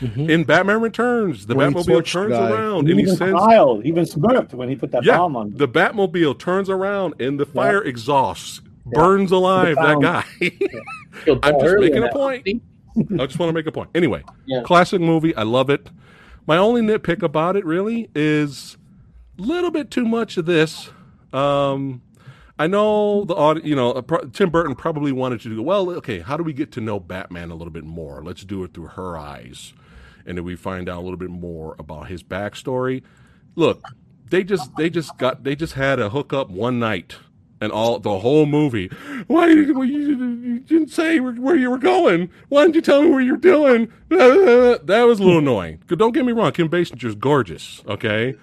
Mm-hmm. In Batman Returns, the when Batmobile turns around he and he sends smiled, even smirked when he put that yeah, bomb on. The Batmobile turns around and the fire yeah. exhausts, burns alive that guy. I'm just making a point. I just want to make a point. Anyway, yeah. classic movie. I love it. My only nitpick about it really is a little bit too much of this. Um, I know the audio, you know, uh, Tim Burton probably wanted to do well. Okay, how do we get to know Batman a little bit more? Let's do it through her eyes, and then we find out a little bit more about his backstory. Look, they just they just got they just had a hookup one night, and all the whole movie. Why you, you didn't say where you were going? Why didn't you tell me where you're doing? That was a little annoying. Don't get me wrong, Kim Basinger's gorgeous, okay,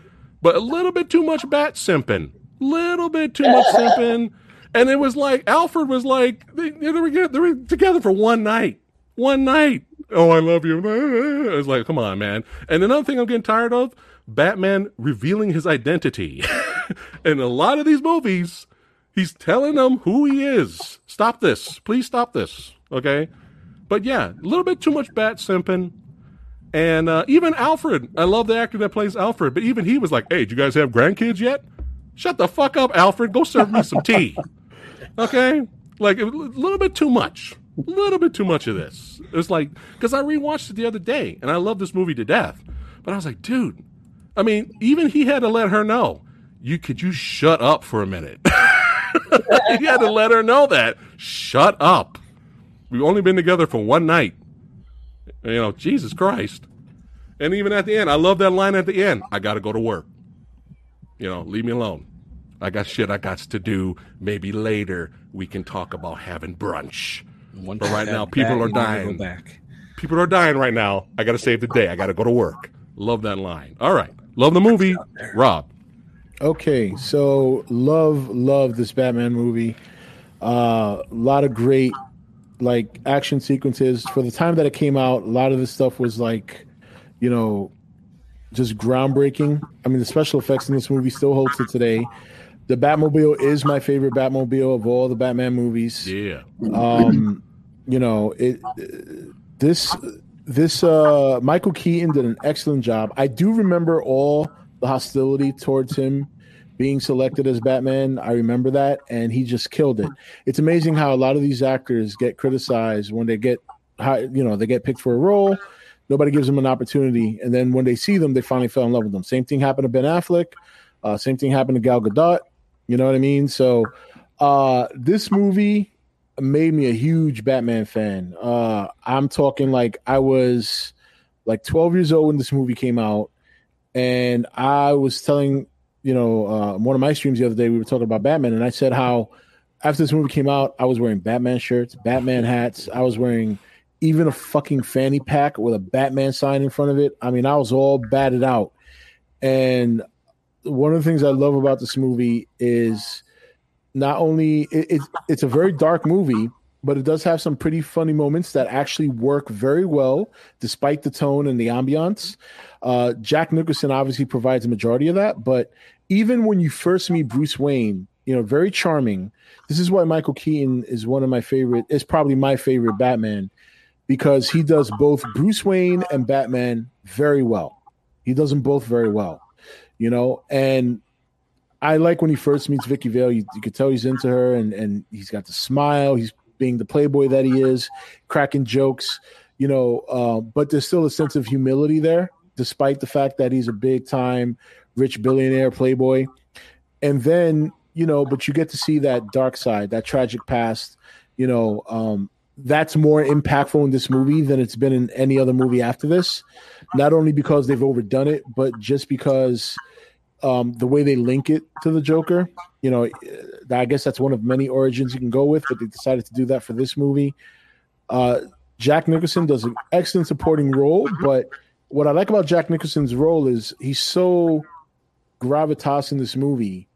but a little bit too much bat simping little bit too much simping. And it was like Alfred was like they, they, were they were together for one night, one night. Oh, I love you. It was like, come on, man. And another thing I'm getting tired of: Batman revealing his identity. in a lot of these movies, he's telling them who he is. Stop this, please stop this. Okay, but yeah, a little bit too much bat simping. And uh, even Alfred, I love the actor that plays Alfred, but even he was like, "Hey, do you guys have grandkids yet?" Shut the fuck up, Alfred. Go serve me some tea. Okay? Like a little bit too much. A little bit too much of this. It's like because I rewatched it the other day and I love this movie to death. But I was like, dude, I mean, even he had to let her know. You could you shut up for a minute. he had to let her know that. Shut up. We've only been together for one night. You know, Jesus Christ. And even at the end, I love that line at the end. I got to go to work. You know, leave me alone. I got shit I got to do. Maybe later we can talk about having brunch. But right now, people are dying. People are dying right now. I got to save the day. I got to go to work. Love that line. All right. Love the movie. Rob. Okay. So, love, love this Batman movie. A uh, lot of great, like, action sequences. For the time that it came out, a lot of this stuff was like, you know, just groundbreaking. I mean, the special effects in this movie still holds to today. The Batmobile is my favorite Batmobile of all the Batman movies. Yeah. Um, you know, it this this uh Michael Keaton did an excellent job. I do remember all the hostility towards him being selected as Batman. I remember that and he just killed it. It's amazing how a lot of these actors get criticized when they get you know, they get picked for a role Nobody gives them an opportunity, and then when they see them, they finally fell in love with them. Same thing happened to Ben Affleck. Uh, same thing happened to Gal Gadot. You know what I mean? So uh, this movie made me a huge Batman fan. Uh, I'm talking like I was like 12 years old when this movie came out, and I was telling you know uh, one of my streams the other day we were talking about Batman, and I said how after this movie came out, I was wearing Batman shirts, Batman hats, I was wearing even a fucking fanny pack with a Batman sign in front of it. I mean, I was all batted out. And one of the things I love about this movie is not only it, it, it's a very dark movie, but it does have some pretty funny moments that actually work very well despite the tone and the ambiance. Uh, Jack Nicholson obviously provides a majority of that, but even when you first meet Bruce Wayne, you know, very charming. This is why Michael Keaton is one of my favorite. Is probably my favorite Batman because he does both Bruce Wayne and Batman very well. He does them both very well, you know. And I like when he first meets Vicki Vale. You, you could tell he's into her, and and he's got the smile. He's being the playboy that he is, cracking jokes, you know. Uh, but there's still a sense of humility there, despite the fact that he's a big time rich billionaire playboy. And then you know, but you get to see that dark side, that tragic past. You know, um, that's more impactful in this movie than it's been in any other movie after this. Not only because they've overdone it, but just because um, the way they link it to the Joker. You know, I guess that's one of many origins you can go with, but they decided to do that for this movie. Uh, Jack Nicholson does an excellent supporting role, but what I like about Jack Nicholson's role is he's so gravitas in this movie.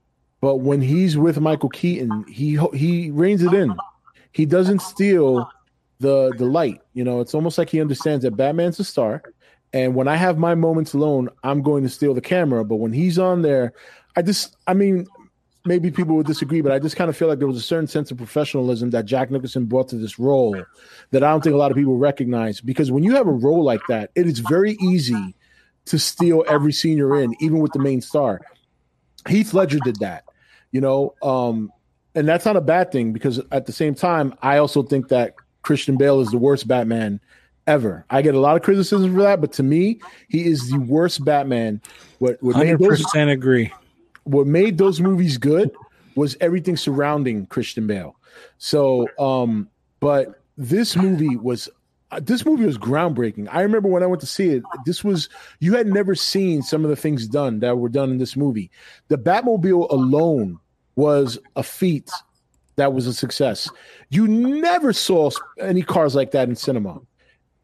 But when he's with Michael Keaton, he he reins it in he doesn't steal the the light. You know, it's almost like he understands that Batman's a star, And when I have my moments alone, I'm going to steal the camera. But when he's on there, I just, I mean, maybe people would disagree, but I just kind of feel like there was a certain sense of professionalism that Jack Nicholson brought to this role that I don't think a lot of people recognize. Because when you have a role like that, it is very easy to steal every scene you're in, even with the main star. Heath Ledger did that, you know, um, and that's not a bad thing because at the same time, I also think that Christian Bale is the worst Batman ever. I get a lot of criticism for that, but to me, he is the worst Batman. What, what made those, agree. What made those movies good was everything surrounding Christian Bale. So, um, but this movie was uh, this movie was groundbreaking. I remember when I went to see it, this was you had never seen some of the things done that were done in this movie. The Batmobile alone was a feat that was a success. You never saw any cars like that in cinema.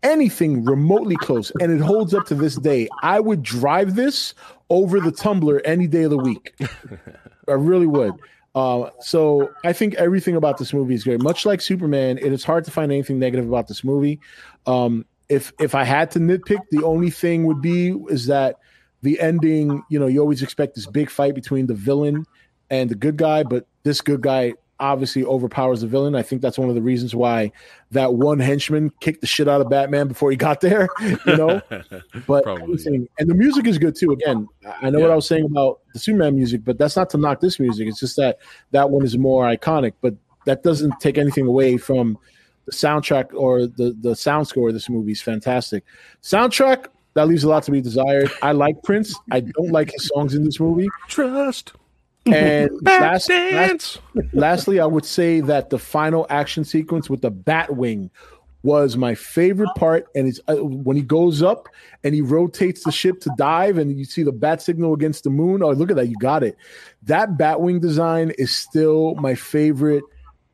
Anything remotely close, and it holds up to this day. I would drive this over the Tumbler any day of the week. I really would. Uh, so I think everything about this movie is great. Much like Superman, it is hard to find anything negative about this movie. Um, if if I had to nitpick, the only thing would be is that the ending. You know, you always expect this big fight between the villain and the good guy, but this good guy obviously overpowers the villain. I think that's one of the reasons why that one henchman kicked the shit out of Batman before he got there, you know. but and the music is good too. Again, I know yeah. what I was saying about the Superman music, but that's not to knock this music. It's just that that one is more iconic, but that doesn't take anything away from the soundtrack or the the sound score of this movie is fantastic. Soundtrack that leaves a lot to be desired. I like Prince. I don't like his songs in this movie. Trust. And last, last, lastly, I would say that the final action sequence with the Batwing was my favorite part. And it's uh, when he goes up and he rotates the ship to dive, and you see the bat signal against the moon. Oh, look at that! You got it. That Batwing design is still my favorite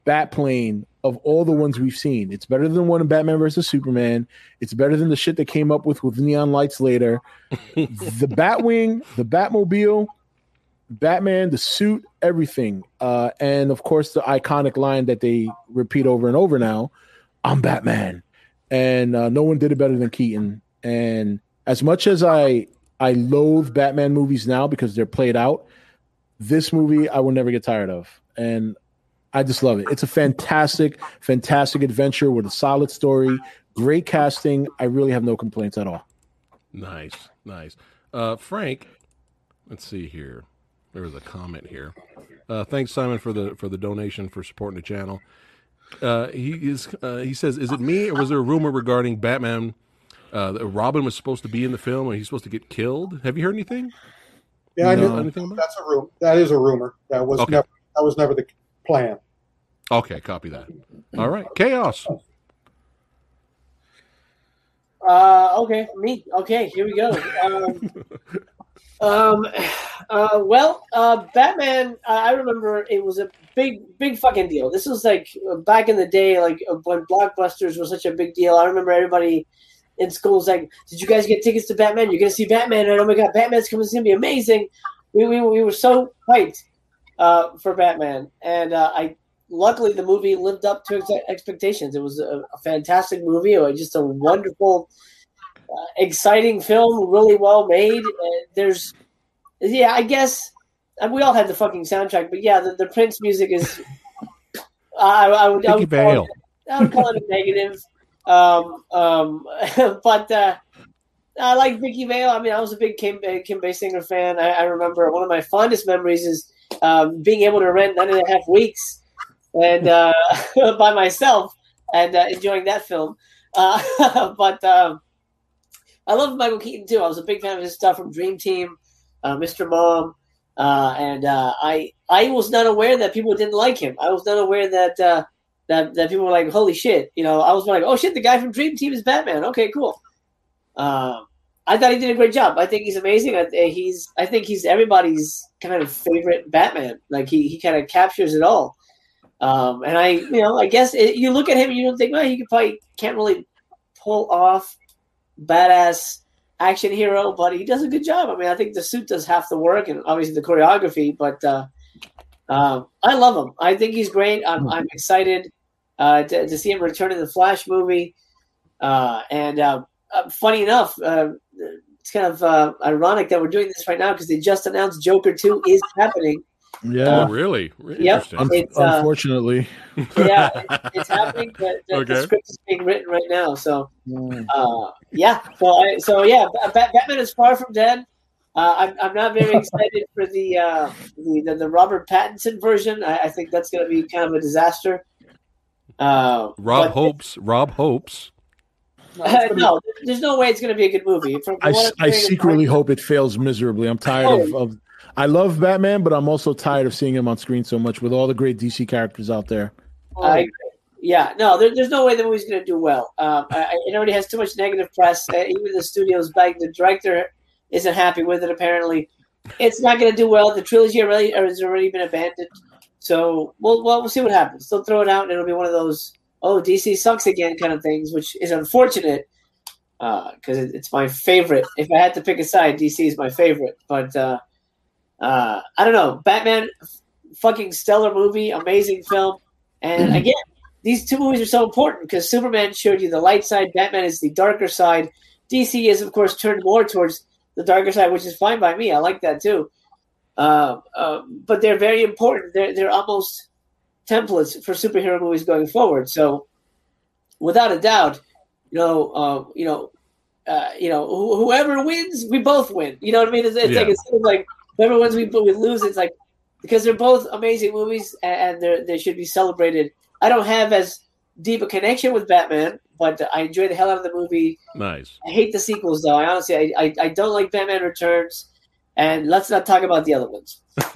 bat plane of all the ones we've seen. It's better than one in Batman versus Superman. It's better than the shit that came up with with neon lights later. the Batwing, the Batmobile Batman, the suit, everything, uh, and of course the iconic line that they repeat over and over now: "I'm Batman," and uh, no one did it better than Keaton. And as much as I I loathe Batman movies now because they're played out, this movie I will never get tired of, and I just love it. It's a fantastic, fantastic adventure with a solid story, great casting. I really have no complaints at all. Nice, nice. Uh, Frank, let's see here. There was a comment here. Uh, thanks, Simon, for the for the donation for supporting the channel. Uh, he is. Uh, he says, "Is it me, or was there a rumor regarding Batman? Uh, that Robin was supposed to be in the film, and he's supposed to get killed. Have you heard anything? Yeah, I know anything about that's a rumor. That is a rumor. That was okay. never. That was never the plan. Okay, copy that. All right, chaos. Uh, okay, me. Okay, here we go. Um, um, uh, well, uh, Batman. I remember it was a big, big fucking deal. This was like back in the day, like when blockbusters were such a big deal. I remember everybody in school was like, "Did you guys get tickets to Batman? You're gonna see Batman!" And oh my god, Batman's coming! It's gonna be amazing. We we, we were so hyped uh, for Batman, and uh, I luckily the movie lived up to ex- expectations. It was a, a fantastic movie. Just a wonderful uh, exciting film, really well made. Uh, there's, yeah, I guess uh, we all had the fucking soundtrack, but yeah, the, the Prince music is. I, I would, I would, call it, I would call it a negative, um, um, but uh, I like Vicki Vale. I mean, I was a big Kim, Kim Basinger fan. I, I remember one of my fondest memories is um, being able to rent nine and a half weeks and uh, by myself and uh, enjoying that film. Uh, but um, I love Michael Keaton too. I was a big fan of his stuff from Dream Team, uh, Mr. Mom, uh, and uh, I I was not aware that people didn't like him. I was not aware that uh, that that people were like, "Holy shit!" You know, I was like, "Oh shit, the guy from Dream Team is Batman." Okay, cool. Um, I thought he did a great job. I think he's amazing. I, he's I think he's everybody's kind of favorite Batman. Like he he kind of captures it all. Um, and I you know I guess it, you look at him and you don't think, well, he could probably can't really pull off badass action hero, but he does a good job. I mean, I think the suit does half the work, and obviously the choreography. But uh, uh, I love him. I think he's great. I'm, I'm excited uh, to, to, see him return in the Flash movie. Uh, and uh, uh, funny enough, it's kind of uh, ironic that we're doing this right now because they just announced Joker Two is happening. Yeah. Oh, really? Really Yep. Interesting. Un- It's, uh, unfortunately. yeah, it- it's happening. But the, Okay. the script is being written right now, so Mm. uh, yeah. So, I, so yeah, Ba- Ba- Batman is far from dead. Uh, I'm, I'm not very excited for the, uh, the, the the Robert Pattinson version. I, I think that's going to be kind of a disaster. Uh, Rob but- hopes. Rob hopes. Uh, no, there's no way it's going to be a good movie. From I, I'm I secretly hope it fails miserably. I'm tired of, of. I love Batman, but I'm also tired of seeing him on screen so much with all the great DC characters out there. I yeah, no, there, there's no way the movie's going to do well. Um, I, it already has too much negative press. Uh, even the studio's back. The director isn't happy with it. Apparently, it's not going to do well. The trilogy already has already been abandoned. So we'll, well we'll see what happens. They'll throw it out, and it'll be one of those oh DC sucks again kind of things, which is unfortunate because it, it's my favorite. If I had to pick a side, DC is my favorite. But uh, uh, I don't know, Batman, fucking stellar movie, amazing film, and again, these two movies are so important because Superman showed you the light side, Batman is the darker side. DC is, of course, turned more towards the darker side, which is fine by me. I like that too. Uh, uh, but they're very important. They're they're almost templates for superhero movies going forward. So, without a doubt, you know, uh, you know, uh, you know, wh- whoever wins, we both win. You know what I mean? It's, it's Yeah. like it's sort of like whoever wins, we we lose. It's like because they're both amazing movies and they they should be celebrated. I don't have as deep a connection with Batman, but I enjoy the hell out of the movie. Nice. I hate the sequels though. I honestly, I, I, I don't like Batman Returns, and let's not talk about the other ones.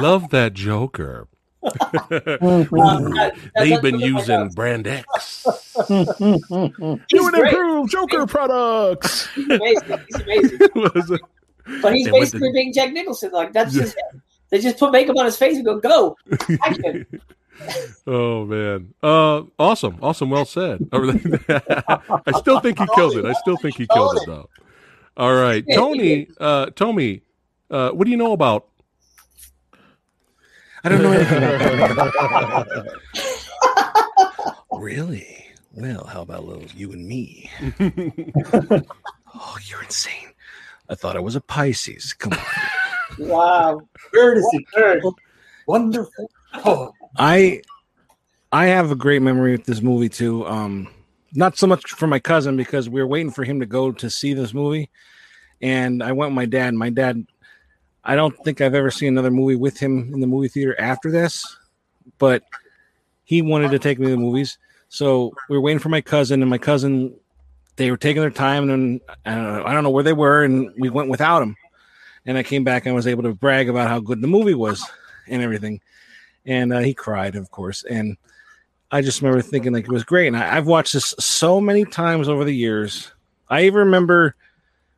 Love that Joker. Um, that- They've been one of my using. Brand X. He's New and improved Joker products. He's amazing. He's amazing. Was it- But he's They basically to- being Jack Nicholson. Like that's just him. They just put makeup on his face and go go action. oh man. Uh awesome. Awesome. Well said. I still think he killed it. I still think he killed it though. All right. Tony, uh Tommy, uh what do you know about I don't know anything about Really? Well, how about a little you and me? oh, you're insane. I thought I was a Pisces. Come on. Wow, Courtesy. Wonderful. Oh, I I have a great memory with this movie too. Um not so much for my cousin because we were waiting for him to go to see this movie. And I went with my dad. My dad I don't think I've ever seen another movie with him in the movie theater after this, but he wanted to take me to the movies. So we were waiting for my cousin, and my cousin, they were taking their time, and I don't know, I don't know where they were, and we went without them. And I came back and I was able to brag about how good the movie was and everything. And uh, he cried, of course. And I just remember thinking like it was great. And I, I've watched this so many times over the years. I even remember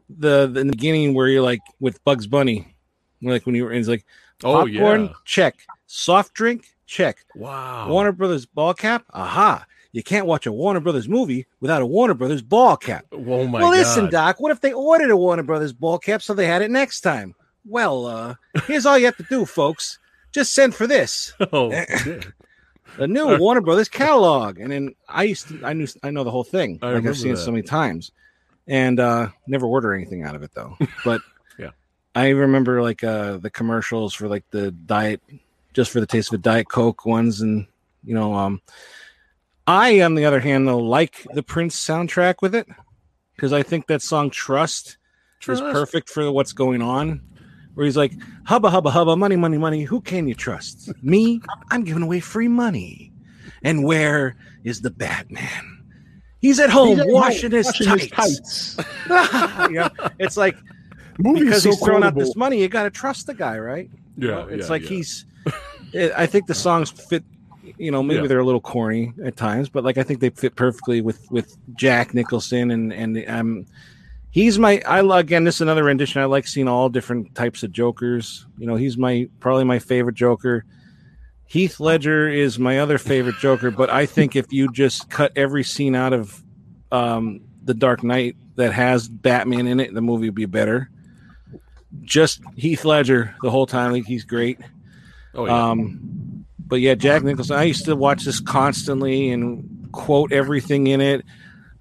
the, the the beginning where you're like with Bugs Bunny, like when you were in, it's like Oh popcorn, yeah. check, soft drink, check, Wow. Warner Brothers ball cap, aha. You can't watch a Warner Brothers movie without a Warner Brothers ball cap. Oh my well, god. listen, Doc. What if they ordered a Warner Brothers ball cap so they had it next time? Well, uh, here's all you have to do, folks. Just send for this, Oh, the new Warner Brothers catalog. And then I used to, I knew, I know the whole thing. I like I've seen it so many times, and uh, never order anything out of it though. But Yeah. I remember like uh, the commercials for like the diet, just for the taste of a diet Coke ones, and you know, um, I on the other hand though like the Prince soundtrack with it because I think that song Trust Trust. is perfect for what's going on. Where he's like, hubba hubba hubba, money, money, money. Who can you trust? Me? I'm giving away free money. And where is the Batman? He's at home He's at washing, home his, washing tights. tights. yeah, it's like Movie because so he's throwing out this money, you got to trust the guy, right? You Yeah, know, it's yeah, like yeah. he's. It, I think the songs fit. You know, maybe Yeah. they're a little corny at times, but like I think they fit perfectly with with Jack Nicholson and and um, he's my. I again, this is another rendition. I like seeing all different types of Jokers. You know, he's my probably my favorite Joker. Heath Ledger is my other favorite Joker, but I think if you just cut every scene out of um, the Dark Knight that has Batman in it, the movie would be better. Just Heath Ledger the whole time, like he's great. Oh yeah. Um, but yeah, Jack Nicholson. I used to watch this constantly and quote everything in it.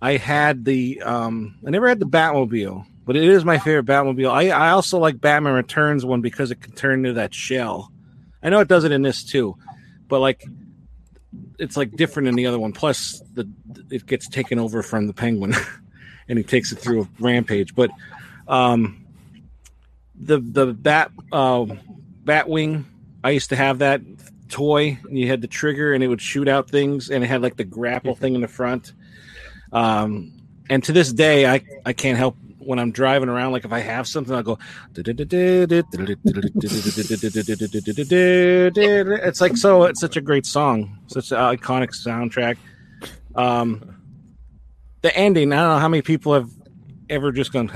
I had the um I never had the Batmobile, but it is my favorite Batmobile. I, I also like Batman Returns one because it can turn into that shell. I know it does it in this too, but like it's like different in the other one. Plus the it gets taken over from the penguin and he takes it through a rampage. But um the the bat uh Batwing, I used to have that toy and you had the trigger and it would shoot out things and it had like the grapple thing in the front um, and to this day, I, I can't help when I'm driving around. Like if I have something, I'll go. It's like so. It's such a great song, such an iconic soundtrack. Um, the ending. I don't know how many people have ever just gone.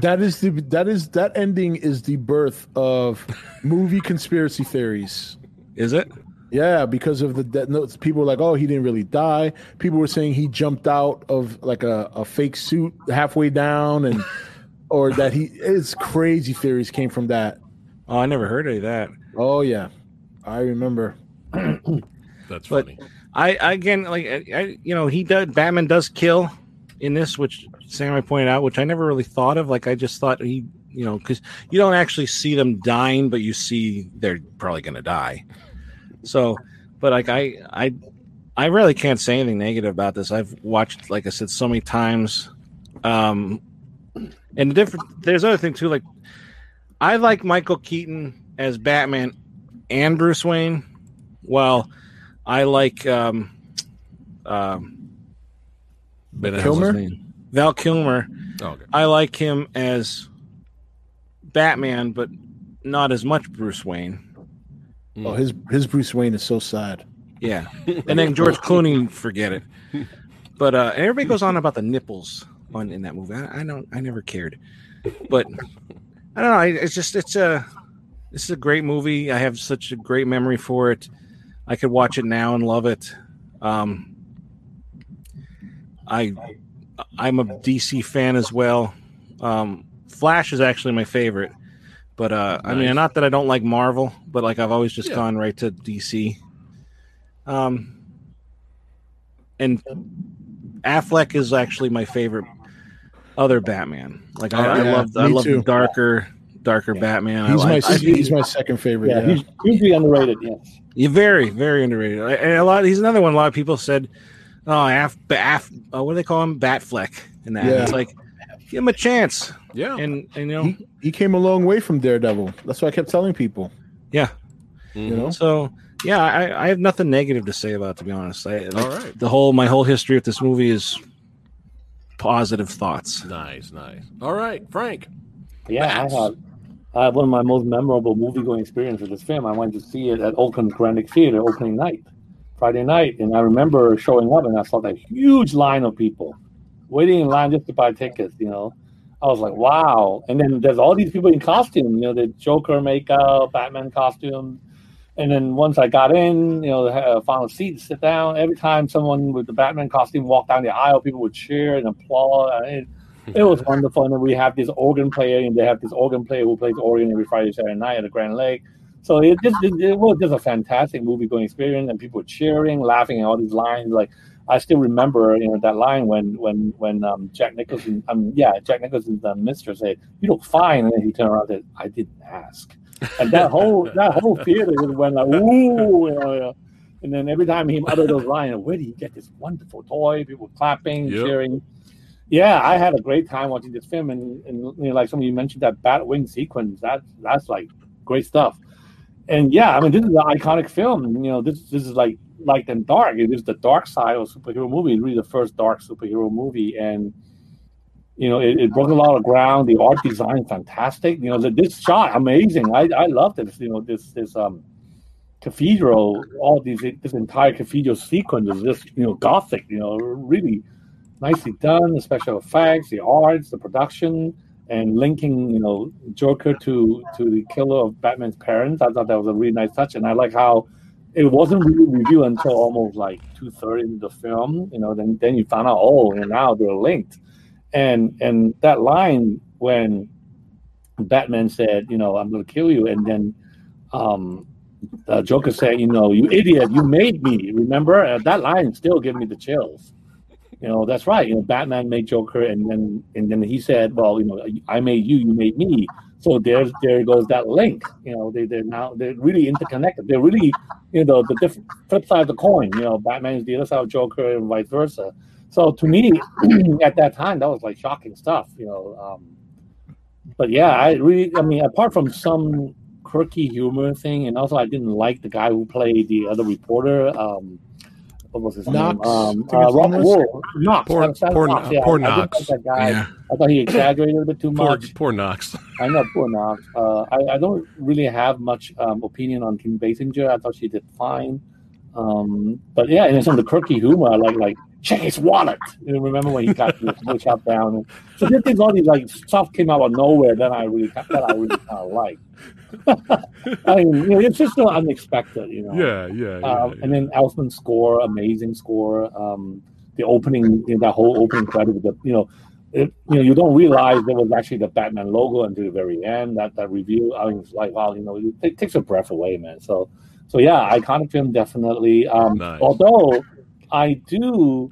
that is the that is that ending is the birth of movie conspiracy theories. Is it? Yeah, because of the death notes, people were like, "Oh, he didn't really die." People were saying he jumped out of like a, a fake suit halfway down, and or that he. It's crazy theories came from that. Oh, I never heard of that. Oh yeah, I remember. That's funny. I, again like I, you know he does Batman does kill in this, which Sam I pointed out, which I never really thought of. Like I just thought he, you know, because you don't actually see them dying, but you see they're probably going to die. So, but like I, I, I really can't say anything negative about this. I've watched, like I said, so many times. Um, and the different, there's other thing too. Like, I like Michael Keaton as Batman and Bruce Wayne. Well, I like um, um, Kilmer. Val Kilmer. Oh, okay. I like him as Batman, but not as much Bruce Wayne. Oh, his his Bruce Wayne is so sad. Yeah, and then George Clooney, forget it. But uh, and everybody goes on about the nipples on in that movie. I, I don't, I never cared, but I don't know. It's just it's a this is a great movie. I have such a great memory for it. I could watch it now and love it. Um, I I'm a DC fan as well. Um, Flash is actually my favorite. But uh, nice. I mean, not that I don't like Marvel, but like I've always just yeah. gone right to DC. Um, and Affleck is actually my favorite other Batman. Like I, I love, I love the darker, darker yeah. Batman. He's like, my, I, he's my second favorite. Yeah, yeah. he's hugely underrated. Yes, you're very, very underrated. And a lot. He's another one. A lot of people said, "Oh, Aff, Aff uh, what do they call him? Batfleck." And that. Yeah. It's like, give him a chance. Yeah, and, and you know he, he, came a long way from Daredevil. That's what I kept telling people. Yeah, mm-hmm. you know. So yeah, I, I have nothing negative to say about. It, to be honest, I, like, all right. The whole my whole history of this movie is positive thoughts. Nice, nice. All right, Frank. Yeah, Bats. I have. I have one of my most memorable movie going experiences with this film. I went to see it at Oakland Grand Theater opening night, Friday night, and I remember showing up and I saw that huge line of people waiting in line just to buy tickets. You know, I was like, wow. And then there's all these people in costume, you know, the Joker makeup, Batman costume. And then once I got in, you know, found a seat to sit down. Every time someone with the Batman costume walked down the aisle, people would cheer and applaud. It was wonderful. And then we have this organ player, and they have this organ player who plays organ every Friday, Saturday night at the Grand Lake. So it just it, it was just a fantastic movie going experience, and people were cheering, laughing at all these lines. Like I still remember, you know, that line when when when um, Jack Nicholson, um, yeah, Jack Nicholson's uh, mister said, "You look fine," and then he turned around and said, "I didn't ask." And that whole that whole theater just went like, "Ooh!" You know, and then every time he uttered those lines, where do you get this wonderful toy? People clapping, yep. cheering. Yeah, I had a great time watching this film, and, and you know, like some of you mentioned that Batwing sequence. That that's like great stuff. And yeah, I mean, this is an iconic film. You know, this this is like light and dark. It is the dark side of superhero movie. It's really the first dark superhero movie, and you know, it, it broke a lot of ground. The art design, fantastic. You know, the, this shot, amazing. I I love this. You know, this this um cathedral, all these this entire cathedral sequence is just you know gothic. You know, really nicely done. The special effects, the arts, the production. And linking, you know, Joker to to the killer of Batman's parents, I thought that was a really nice touch, and I like how it wasn't really reviewed until almost like two thirds into the film. You know, then then you found out, oh, and now they're linked. And and that line when Batman said, you know, I'm going to kill you, and then um, Joker said, "You know, you idiot, you made me." Remember uh, that line still gave me the chills. You know, that's right. You know, Batman made Joker, and then and then he said, "Well, you know, I made you, you made me." So there's there goes that link. You know, they they're now they're really interconnected. They're really you know the different flip side of the coin. You know, Batman is the other side of Joker, and vice versa. So to me, at that time, that was like shocking stuff. You know, um, but yeah, I really, I mean, apart from some quirky humor thing, and also I didn't like the guy who played the other reporter. Um, what was his Knox. name? Um, uh, Rob Wuhl. Knox. Poor- That- that poor- Knox, yeah. poor I didn't Knox. that guy. Yeah. I thought he exaggerated a bit too Poor, much. poor Knox. I know poor Knox. Uh, I, I don't really have much um, opinion on Kim Basinger. I thought she did fine. Um, but yeah, and then some of the quirky humor, I like like check his wallet. You know, remember when he got the switch up down? And, so there things all these like stuff came out of nowhere that I really that I really kind of like. I mean, you know, it's just so unexpected, you know. Yeah, yeah, yeah. Um, yeah. And then Elfman's score, amazing score. Um, the opening, you know, that whole opening credit with the, you know, it, you know, you don't realize there was actually the Batman logo until the very end. That that review, I mean, it's like, wow, you know, it, it takes a breath away, man. So, so yeah, iconic film definitely. Um, Nice. Although I do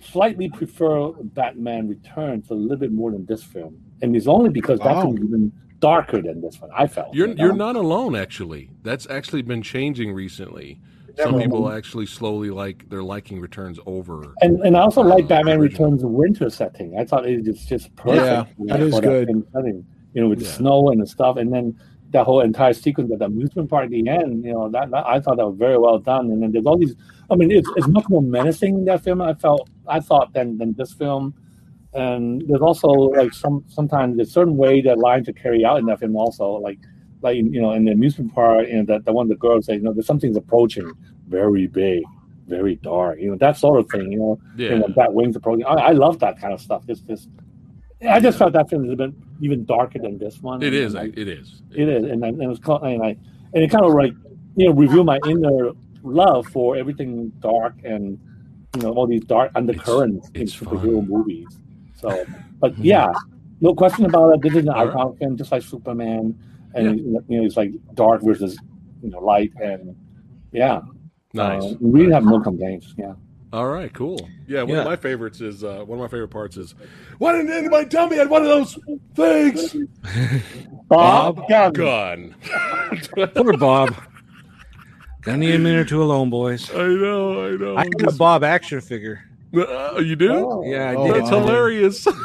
slightly prefer Batman Returns a little bit more than this film, and it's only because that Wow. film is even darker than this one. I felt You're you know? you're not alone actually. That's actually been changing recently. Some people actually slowly like they're liking returns over. And and I also like Uh, Batman original. Returns winter setting. I thought it was just perfect. Yeah, that is good. of setting, you know, with the snow and the stuff, and then that whole entire sequence at the amusement park at the end. You know, that, that I thought that was very well done. And then there's all these. I mean, it's, it's much more menacing in that film. I felt I thought than than this film. And there's also like some sometimes there's certain way that lines are carried out in that film also like like you know in the amusement park and that the one the girls say you know there's something's approaching very big very dark you know that sort of thing you know Yeah. and when that wings approaching. I, I love that kind of stuff. This, this, I just felt that film is a bit even darker than this one. It is. I- It is. it is, and, I- and it was, called, and I, and it kind of like, you know, reveal my inner love for everything dark and, you know, all these dark undercurrents in it's superhero fun. movies. So, but yeah, no question about it. This is an All right. iconic film, just like Superman, and you know, it's like dark versus, you know, light, and yeah, Nice. uh, we really have no complaints. Yeah. All right, cool. Yeah, one Yeah. of my favorites is uh, one of my favorite parts is why didn't anybody tell me I had one of those things? Bob Gunn. Gun. Poor Bob. Gonna need a minute or two alone, boys. I know, I know. I got a Bob action figure. Uh, you do? Oh. Yeah, I Oh, did. That's wow. hilarious.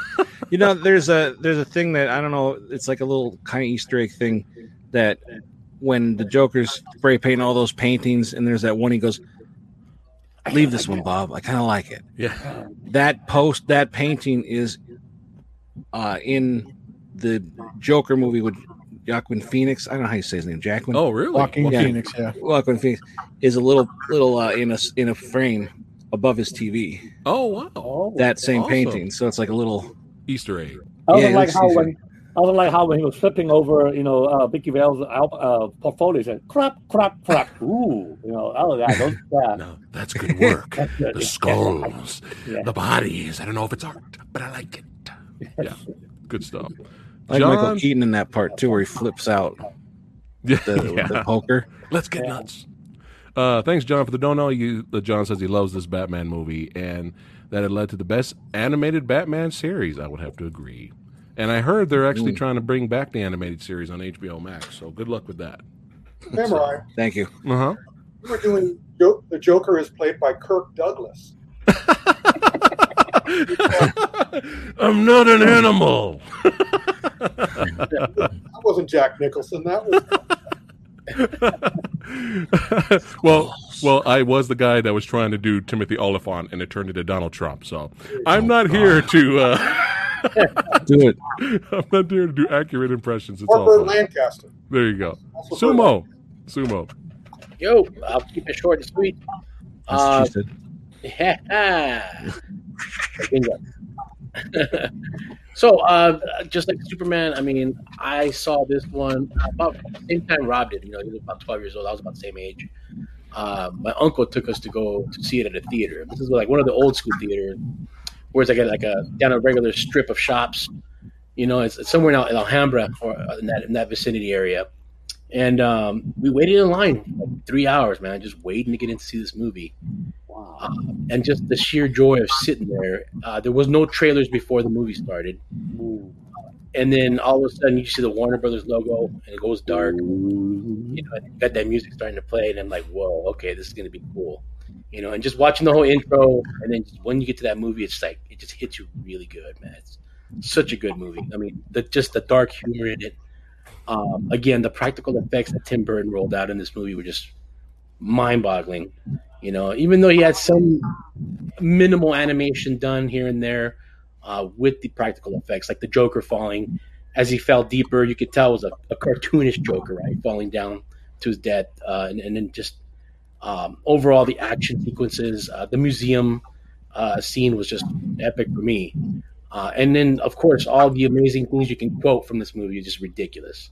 You know, there's a there's a thing that I don't know. It's like a little kind of Easter egg thing that when the Joker's spray painting all those paintings, and there's that one he goes, "Leave this one, Bob. I kind of like it." yeah. That post, that painting is uh, in the Joker movie with Joaquin Phoenix. I don't know how you say his name. Jackman. Oh, really? Walking Yeah. Phoenix, yeah. Joaquin Phoenix is a little little uh, in a in a frame above his TV. Oh, wow. Oh, That same Awesome. painting. So it's like a little. Easter egg. I was Yeah, like how easy. when I was like how when he was flipping over, you know, uh, Vicki Vale's uh, portfolio, he said crap, crap, crap. Ooh, you know, oh yeah, those, yeah. No, that's good work. That's good. the skulls, Yeah. the bodies. I don't know if it's art, but I like it. Yeah, good stuff. I like Michael Keaton in that part too, where he flips out Yeah, the, yeah. the poker. Let's get nuts. Uh, thanks, John, for the don't. You, uh, John says he loves this Batman movie and that it led to the best animated Batman series. I would have to agree. And I heard they're actually trying to bring back the animated series on HBO Max. So good luck with that. Samurai, Thank you. Uh huh. you were doing the Joker is played by Kirk Douglas. I'm not an animal. That wasn't Jack Nicholson. That was well, well, I was the guy that was trying to do Timothy Olyphant, and it turned into Donald Trump. So I'm not here to. Uh, Do it. I'm not here to do accurate impressions. It's all Harper. Lancaster. There you go. Sumo, sumo. Yo, I'll keep it short and sweet. That's Uh, what she said. Yeah. So, uh, just like Superman, I mean, I saw this one about the same time Rob did. You know, he was about 12 years old. I was about the same age. Uh, my uncle took us to go to see it at a theater. This is like one of the old school theaters, where it's like a, like a down a regular strip of shops. You know, it's, it's somewhere in, in Alhambra or in that in that vicinity area. and um, we waited in line like three hours, man, just waiting to get in to see this movie. Wow. Uh, and just the sheer joy of sitting there. Uh, there was no trailers before the movie started. Ooh. And then all of a sudden, you see the Warner Brothers logo, and it goes dark. You know, got that music starting to play, and I'm like, "Whoa, okay, this is going to be cool." You know, and just watching the whole intro, and then when you get to that movie, it's like it just hits you really good, man. It's such a good movie. I mean, the, just the dark humor in it. Um, again, the practical effects that Tim Burton rolled out in this movie were just mind-boggling. You know, even though he had some minimal animation done here and there uh, with the practical effects, like the Joker falling as he fell deeper, you could tell it was a, a cartoonish Joker, right, falling down to his death, uh, and, and, then just um, overall the action sequences, uh, the museum uh, scene was just epic for me. Uh, and then, of course, all the amazing things you can quote from this movie is just ridiculous,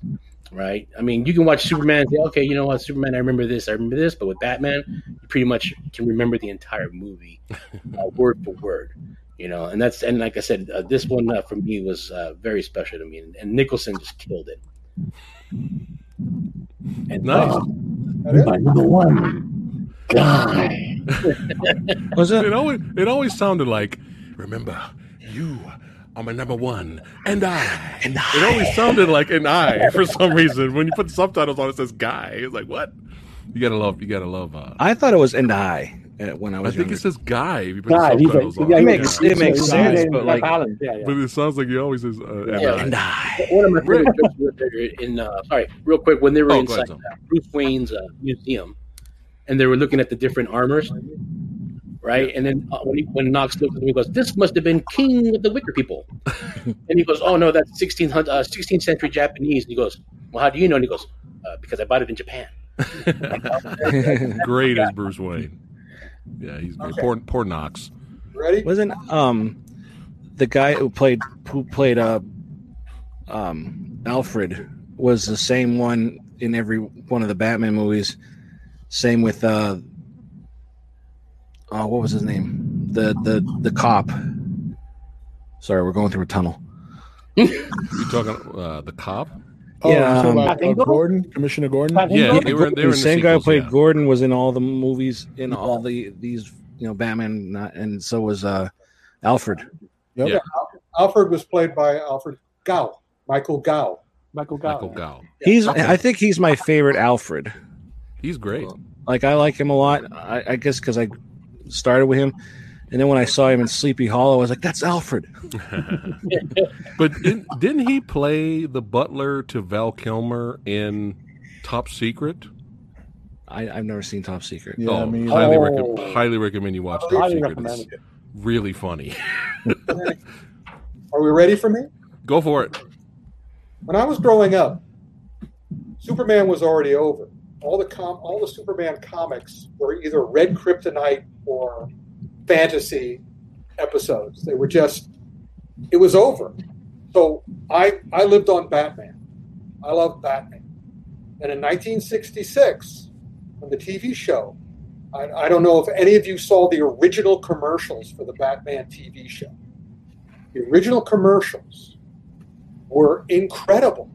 right? I mean, you can watch Superman and say, okay, you know what, Superman, I remember this, I remember this, but with Batman, you pretty much can remember the entire movie, uh, word for word, you know. And that's and like I said, uh, this one uh, for me was uh, very special to me, and, and, Nicholson just killed it. And nice. number one guy. was it? It always it always sounded like remember you are my number one, and I. And I. It always sounded like an I for some reason. When you put subtitles on, it says guy. It's like what? You gotta love. You gotta love. Uh, I thought it was and I uh, when I was. I think younger. it says guy. If guy, subtitles on. Yeah, it makes it makes sense, but like, yeah, yeah. but it sounds like he always says uh, and, yeah, I. and I. One of my favorite in uh, sorry, real quick when they were oh, inside ahead, Bruce Wayne's uh, museum, and they were looking at the different armors right? And then uh, when, he, when Knox looks at him, he goes, "This must have been King of the Wicker People," and he goes, "Oh no, that's 16th, uh, 16th century Japanese." And he goes, "Well, how do you know?" And he goes, uh, "Because I bought it in Japan." great as Bruce Wayne. Yeah, he's. Okay. Poor, poor Knox. Ready? Wasn't um the guy who played who played uh um Alfred was the same one in every one of the Batman movies. Same with uh oh, what was his name? The the the cop. Sorry, we're going through a tunnel. you talking uh, the cop? Oh, yeah, um, about, uh, Gordon, Commissioner Gordon. Yeah, they were. They were the same the guy who played yeah. Gordon was in all the movies in all the these you know Batman, and so was uh, Alfred. Yep. Yeah, Alfred was played by Alfred Gough, Michael Gough. Michael Gough. Michael Gough. He's. I think he's my favorite Alfred. He's great. Like I like him a lot. I, I guess because I started with him. And then when I saw him in Sleepy Hollow, I was like, "That's Alfred." but didn't, didn't he play the butler to Val Kilmer in Top Secret? I, have never seen Top Secret. Oh, yeah, oh, I mean, highly, oh. Rec- highly recommend you watch Top Secret. It's really funny. Are we ready for me? Go for it. When I was growing up, Superman was already over all the com- all the Superman comics were either red kryptonite or fantasy episodes. They were just it was over. So I I lived on Batman. I loved Batman. And in 1966, on the TV show, I, I don't know if any of you saw the original commercials for the Batman TV show. The original commercials were incredible.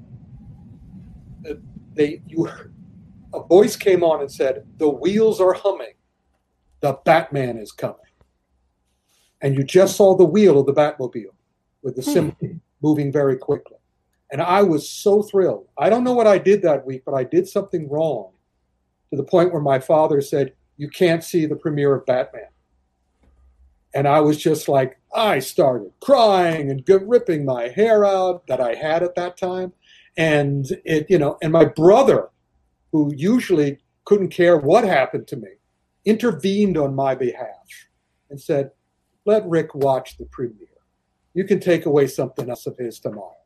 Uh, they you a voice came on and said, The wheels are humming. The Batman is coming. And you just saw the wheel of the Batmobile with the hmm. symbol moving very quickly. And I was so thrilled. I don't know what I did that week, but I did something wrong to the point where my father said, You can't see the premiere of Batman. And I was just like, I started crying and ripping my hair out that I had at that time. And it, you know, and my brother who usually couldn't care what happened to me, intervened on my behalf and said, Let Ric watch the premiere. You can take away something else of his tomorrow.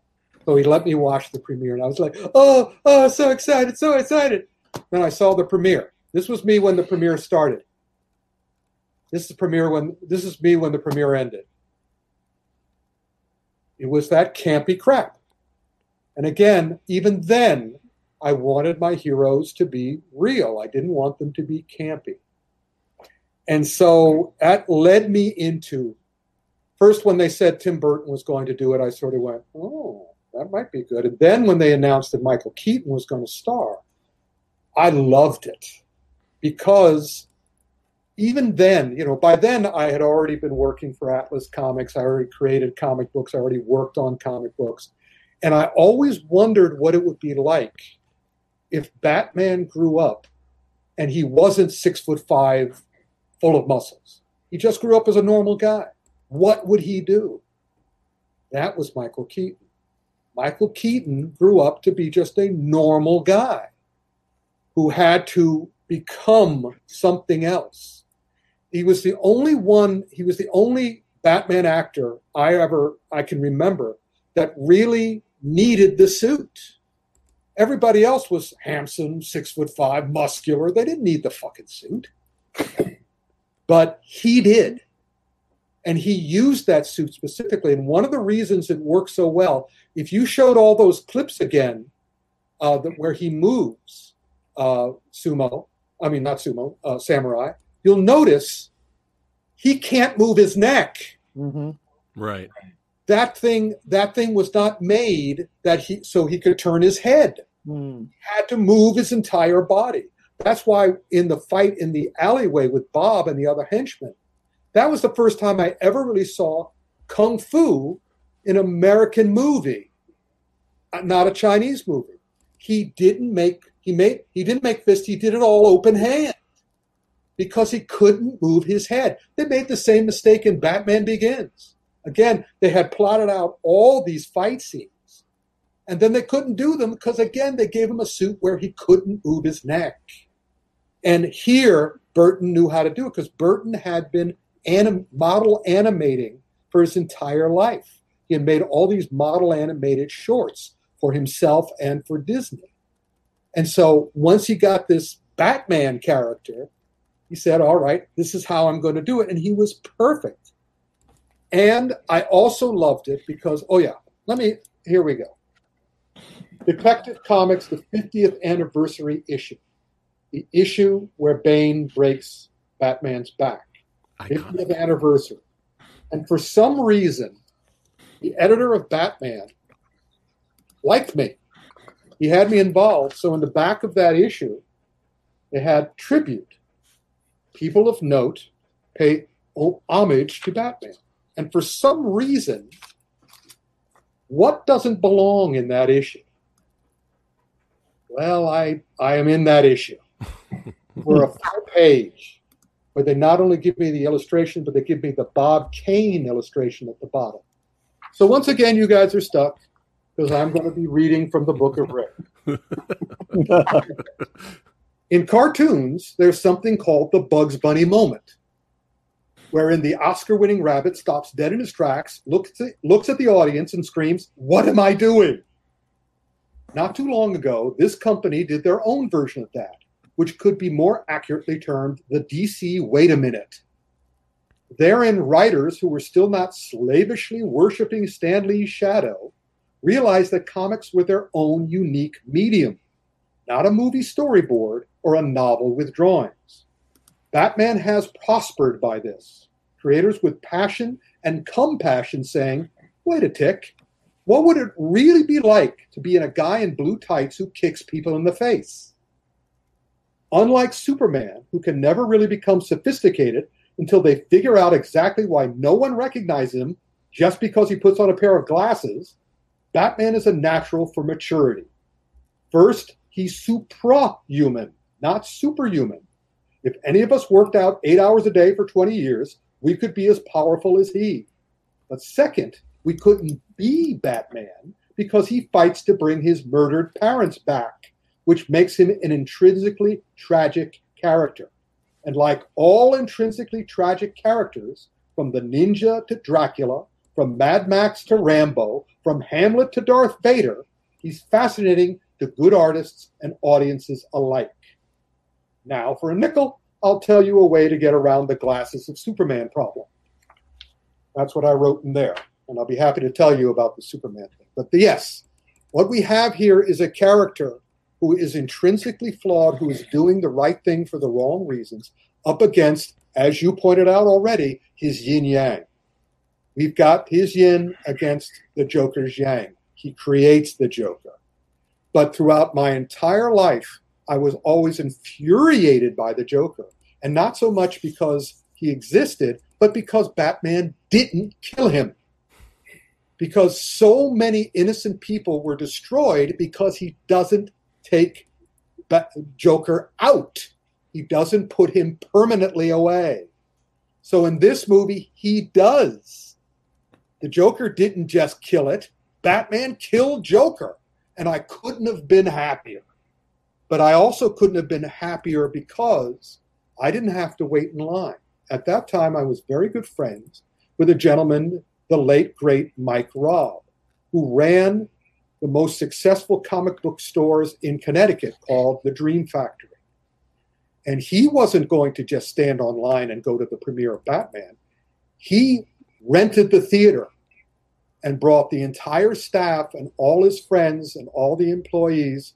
So he let me watch the premiere, and I was like, Oh, oh, so excited, so excited. Then I saw the premiere. This was me when the premiere started. This is premiere when this is me when the premiere ended. It was that campy crap. And again, even then, I wanted my heroes to be real. I didn't want them to be campy. And so that led me into first when they said Tim Burton was going to do it, I sort of went, oh, that might be good. And then when they announced that Michael Keaton was going to star, I loved it because even then, you know, by then I had already been working for Atlas Comics. I already created comic books. I already worked on comic books. And I always wondered what it would be like if Batman grew up and he wasn't six foot five, full of muscles. He just grew up as a normal guy. What would he do? That was Michael Keaton. Michael Keaton grew up to be just a normal guy who had to become something else. He was the only one, he was the only Batman actor I ever I can remember that really needed the suit. Everybody else was handsome, six foot five, muscular. They didn't need the fucking suit. But he did. And he used that suit specifically. And one of the reasons it worked so well, if you showed all those clips again, uh, that, where he moves uh, sumo, I mean, not sumo, uh, samurai, you'll notice he can't move his neck. Mm-hmm. Right. That thing, that thing was not made that he so he could turn his head. Mm. He had to move his entire body. That's why in the fight in the alleyway with Bob and the other henchmen, that was the first time I ever really saw kung fu in an American movie, uh, not a Chinese movie. He didn't make he made he didn't make fists. He did it all open hand because he couldn't move his head. They made the same mistake in Batman Begins. Again, they had plotted out all these fight scenes, and then they couldn't do them because again they gave him a suit where he couldn't move his neck. And here Burton knew how to do it because Burton had been anim- model animating for his entire life. He had made all these model animated shorts for himself and for Disney. And so once he got this Batman character, he said, All right, this is how I'm going to do it. And he was perfect. And I also loved it because, oh, yeah, let me, here we go. Detective Comics, the 50th anniversary issue, the issue where Bane breaks Batman's back. 50th anniversary. And for some reason, the editor of Batman liked me. He had me involved. So in the back of that issue, they had tribute. People of note pay homage to Batman. And for some reason, what doesn't belong in that issue? Well, I, I am in that issue for a full page where they not only give me the illustration, but they give me the Bob Kane illustration at the bottom. So once again, you guys are stuck because I'm going to be reading from the Book of Ric. In cartoons, there's something called the Bugs Bunny moment, wherein the Oscar winning rabbit stops dead in his tracks, looks at, looks at the audience, and screams, What am I doing? Not too long ago, this company did their own version of that which could be more accurately termed the DC Wait a Minute. Therein, writers who were still not slavishly worshiping Stan Lee's shadow realized that comics were their own unique medium, not a movie storyboard or a novel with drawings. Batman has prospered by this. Creators with passion and compassion saying, wait a tick, what would it really be like to be in a guy in blue tights who kicks people in the face? Unlike Superman, who can never really become sophisticated until they figure out exactly why no one recognizes him just because he puts on a pair of glasses, Batman is a natural for maturity. First, he's suprahuman, not superhuman. If any of us worked out eight hours a day for 20 years, we could be as powerful as he. But second, we couldn't be Batman because he fights to bring his murdered parents back which makes him an intrinsically tragic character. And like all intrinsically tragic characters, from the ninja to Dracula, from Mad Max to Rambo, from Hamlet to Darth Vader, he's fascinating to good artists and audiences alike. Now, for a nickel, I'll tell you a way to get around the glasses of Superman problem. That's what I wrote in there, and I'll be happy to tell you about the Superman thing. But the, yes, what we have here is a character who is intrinsically flawed, who is doing the right thing for the wrong reasons, up against, as you pointed out already, his yin yang. We've got his yin against the Joker's yang. He creates the Joker. But throughout my entire life, I was always infuriated by the Joker. And not so much because he existed, but because Batman didn't kill him. Because so many innocent people were destroyed because he doesn't take Joker out. He doesn't put him permanently away. So in this movie, he does. The Joker didn't just kill it, Batman killed Joker. And I couldn't have been happier. But I also couldn't have been happier because I didn't have to wait in line. At that time, I was very good friends with a gentleman, the late, great Mike Robb, who ran the most successful comic book stores in Connecticut called the Dream Factory. And he wasn't going to just stand online and go to the premiere of Batman. He rented the theater and brought the entire staff and all his friends and all the employees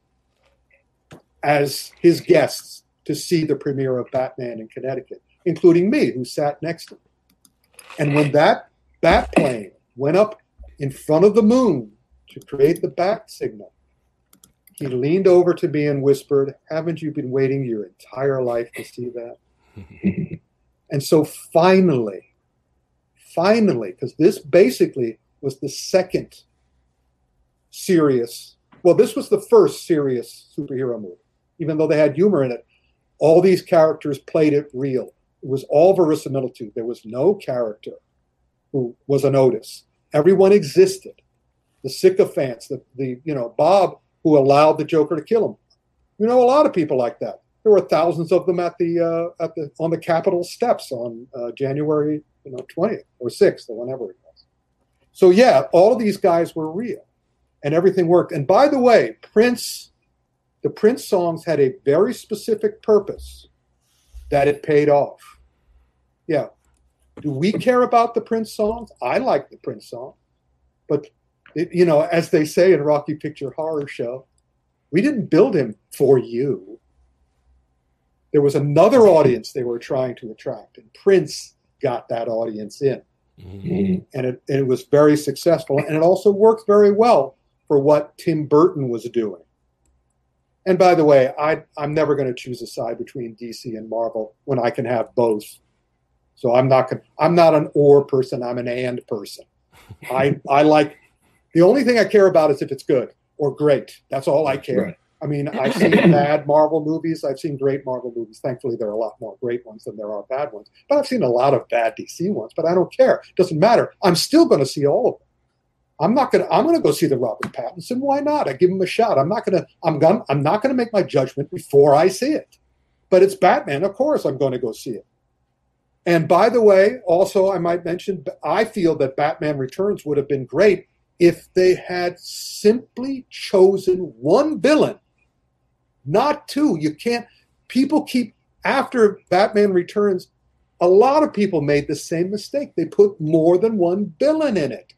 as his guests to see the premiere of Batman in Connecticut, including me, who sat next to him. And when that bat plane went up in front of the moon to create the bat signal, he leaned over to me and whispered, Haven't you been waiting your entire life to see that? and so finally, finally, because this basically was the second serious, well, this was the first serious superhero movie, even though they had humor in it. All these characters played it real. It was all verisimilitude. There was no character who was an Otis. Everyone existed. The sycophants, the, the you know, Bob who allowed the Joker to kill him. You know, a lot of people like that. There were thousands of them at the uh, at the on the Capitol steps on uh, January you know twentieth or sixth or whenever it was. So yeah, all of these guys were real, and everything worked. And by the way, Prince, the Prince songs had a very specific purpose that it paid off. Yeah. Do we care about the Prince songs? I like the Prince song, but it, you know, as they say in Rocky Picture Horror Show, we didn't build him for you. There was another audience they were trying to attract, and Prince got that audience in. Mm-hmm. And it, it was very successful. And it also worked very well for what Tim Burton was doing. And by the way, I, I'm never going to choose a side between DC and Marvel when I can have both. So I'm not going. I'm not an or person. I'm an and person. I I like the only thing I care about is if it's good or great. That's all I care. Right. I mean, I've seen bad Marvel movies. I've seen great Marvel movies. Thankfully, there are a lot more great ones than there are bad ones. But I've seen a lot of bad DC ones. But I don't care. It doesn't matter. I'm still going to see all of them. I'm not going to. I'm going to go see the Robert Pattinson. Why not? I give him a shot. I'm not going to. I'm going. I'm not going to make my judgment before I see it. But it's Batman. Of course, I'm going to go see it. And by the way, also I might mention, I feel that Batman Returns would have been great if they had simply chosen one villain, not two. You can't, people keep, after Batman Returns, a lot of people made the same mistake. They put more than one villain in it.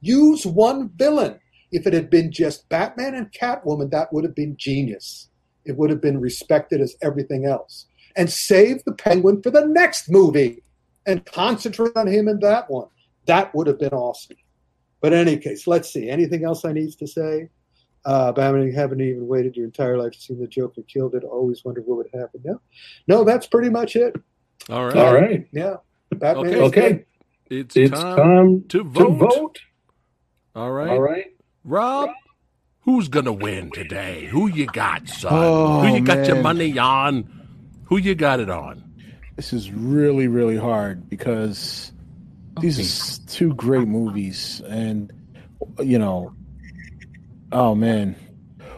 Use one villain. If it had been just Batman and Catwoman, that would have been genius. It would have been respected as everything else. And save the Penguin for the next movie and concentrate on him in that one. That would have been awesome. But in any case, let's see. Anything else I need to say? Uh, Batman, you haven't even waited your entire life to see the Joker killed it. Always wondered what would happen. No, no, that's pretty much it. All right. All right. Yeah. Batman okay. okay. It's, it's time, time, to, vote. to vote. All right. All right. Rob, who's going to win today? Who you got, son? Oh, Who you got man. your money on? Who you got it on? This is really, really hard because these are two great movies, and you know, oh man,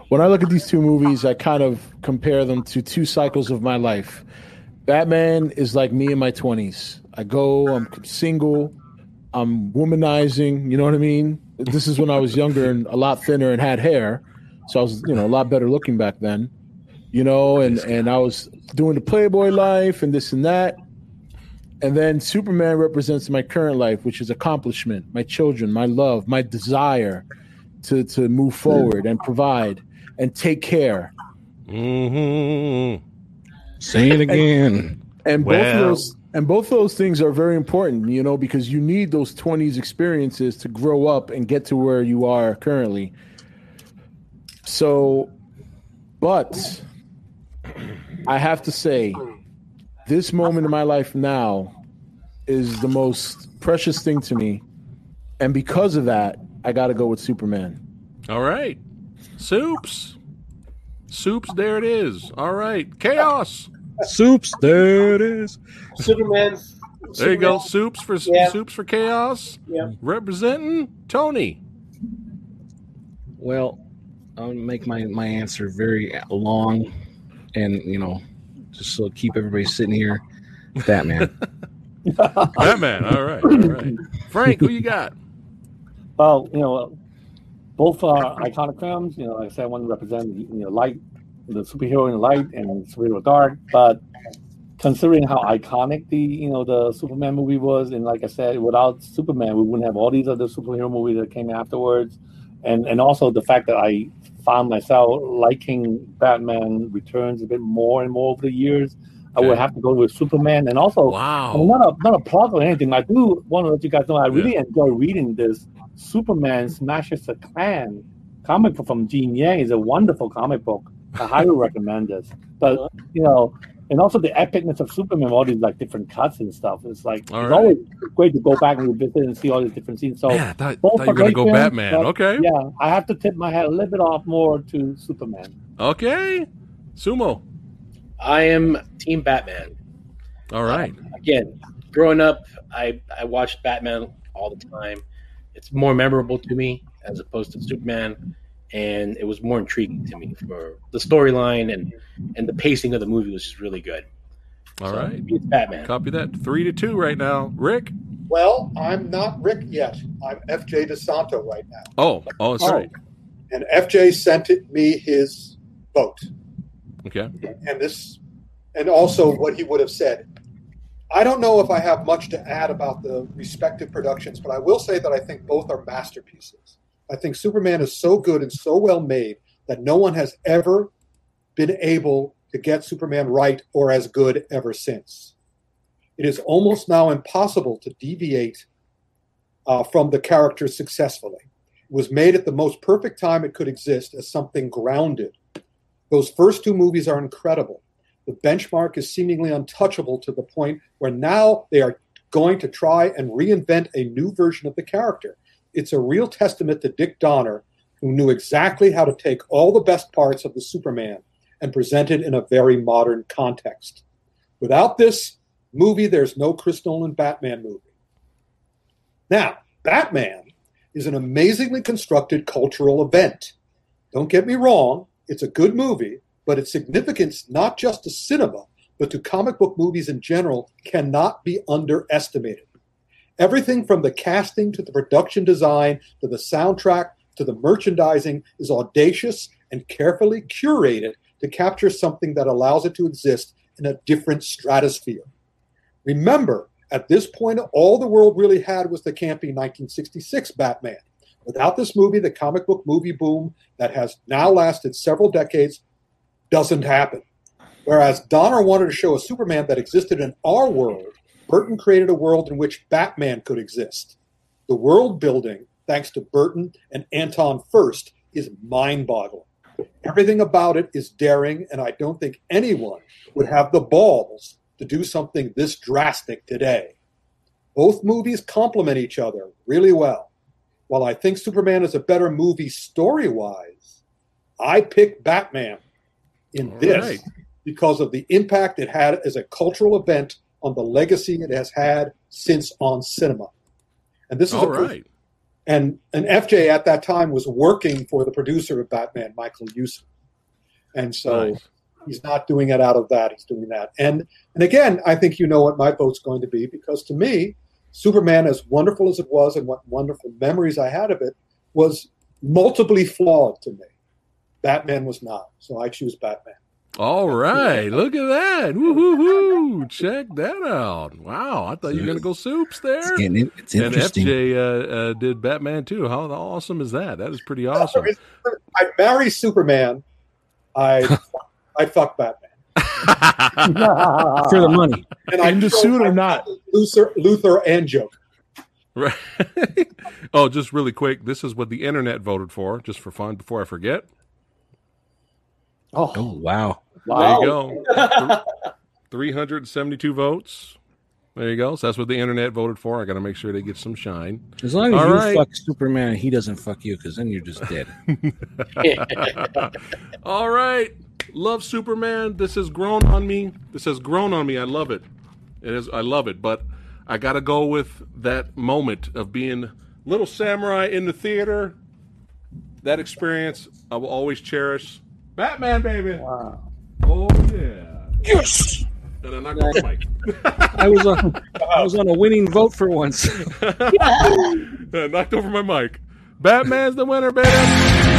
when I look at these two movies, I kind of compare them to two cycles of my life. Batman is like me in my twenties. I go, I'm single, I'm womanizing. You know what I mean? This is when I was younger and a lot thinner and had hair, so I was, you know, a lot better looking back then. You know, and and I was doing the Playboy life and this and that. And then Superman represents my current life, which is accomplishment, my children, my love, my desire to, to move forward and provide and take care. Mm-hmm. Say it again. And, and well. both of those and both those things are very important, you know, because you need those 20s experiences to grow up and get to where you are currently. So, but I have to say, this moment in my life now is the most precious thing to me, and because of that, I got to go with Superman. All right, soups, soups. There it is. All right, chaos. Soups, there it is. Superman. There you go. Superman. Soups for Yeah. soups for chaos. Yeah. Representing Tony. Well, I'll make my, my answer very long and, you know, just so keep everybody sitting here. Batman. Batman. All right. All right. Frank, who you got? Well, you know, both are iconic films. You know, like I said, I want to represent you know light, the superhero in the light and superhero dark. But considering how iconic the you know the Superman movie was, and like I said, without Superman, we wouldn't have all these other superhero movies that came afterwards, and and also the fact that I found myself liking Batman Returns a bit more and more over the years. I would have to go with Superman, and also Wow. I'm not a not a plug or anything. I do want to let you guys know I really enjoy reading this Superman Smashes the Klan comic book from Gene Yang. is a wonderful comic book. I highly recommend this. But uh-huh. you know, and also the epicness of Superman, all these like different cuts and stuff. It's like All it's right. always great to go back and revisit and see all these different scenes. So Man, I thought, both thought you are were gonna go Batman. but, Okay. Yeah, I have to tip my hat a little bit off more to Superman. Okay. Sumo. I am Team Batman. All uh, right. Again, growing up, I I watched Batman all the time. It's more memorable to me as opposed to Superman, and it was more intriguing to me for the storyline and and the pacing of the movie was just really good. All So, right. it's Batman. Copy that. Three to two right now. Ric. Well, I'm not Ric yet. I'm FJ DeSanto right now. Oh, oh, sorry. Oh. And FJ sent me his vote. Okay. and this and also what he would have said i don't know if i have much to add about the respective productions but i will say that i think both are masterpieces i think superman is so good and so well made that no one has ever been able to get superman right or as good ever since it is almost now impossible to deviate uh, from the character successfully it was made at the most perfect time it could exist as something grounded those first two movies are incredible. The benchmark is seemingly untouchable to the point where now they are going to try and reinvent a new version of the character. It's a real testament to Dick Donner, who knew exactly how to take all the best parts of the Superman and presented in a very modern context. Without this movie, there's no Chris Nolan Batman movie. Now, Batman is an amazingly constructed cultural event. Don't get me wrong, it's a good movie, but its significance, not just to cinema, but to comic book movies in general, cannot be underestimated. Everything from the casting to the production design to the soundtrack to the merchandising is audacious and carefully curated to capture something that allows it to exist in a different stratosphere. Remember, at this point, all the world really had was the campy 1966 Batman. Without this movie, the comic book movie boom that has now lasted several decades doesn't happen. Whereas Donner wanted to show a Superman that existed in our world, Burton created a world in which Batman could exist. The world building, thanks to Burton and Anton Furst, is mind boggling. Everything about it is daring, and I don't think anyone would have the balls to do something this drastic today. Both movies complement each other really well. While I think Superman is a better movie story wise, I pick Batman in All this right. because of the impact it had as a cultural event on the legacy it has had since on cinema. And this is All a right. And and FJ at that time was working for the producer of Batman, Michael Uslan, and so Nice. he's not doing it out of that; he's doing that. And and again, I think you know what my vote's going to be because to me, Superman, as wonderful as it was, and what wonderful memories I had of it, was multiply flawed to me. Batman was not, so I choose Batman. All right. Look at that. Woo hoo hoo. Check that out. Wow. I thought you were going to go soups It's, there. getting in, it's And. FJ uh, uh, did Batman too. How awesome is that? That is pretty awesome. I marry Superman. I I fuck Batman, For the money. and I In the throw- suit or not? Luthor, Luthor and Joker. Right. oh, just really quick. This is what the internet voted for, just for fun, before I forget. Oh, Oh, wow. There you go. 372 votes. There you go. So that's what the internet voted for. I got to make sure they get some shine. As long as All you right. fuck Superman and he doesn't fuck you, because then you're just dead. All right. Love Superman. This has grown on me. This has grown on me. I love it. It is I love it, but I got to go with that moment of being little samurai in the theater. That experience I will always cherish. Batman baby. Wow. Oh yeah. Yes. And I knocked off the mic. I was on, I was on a winning vote for once. I knocked over my mic. Batman's the winner, baby.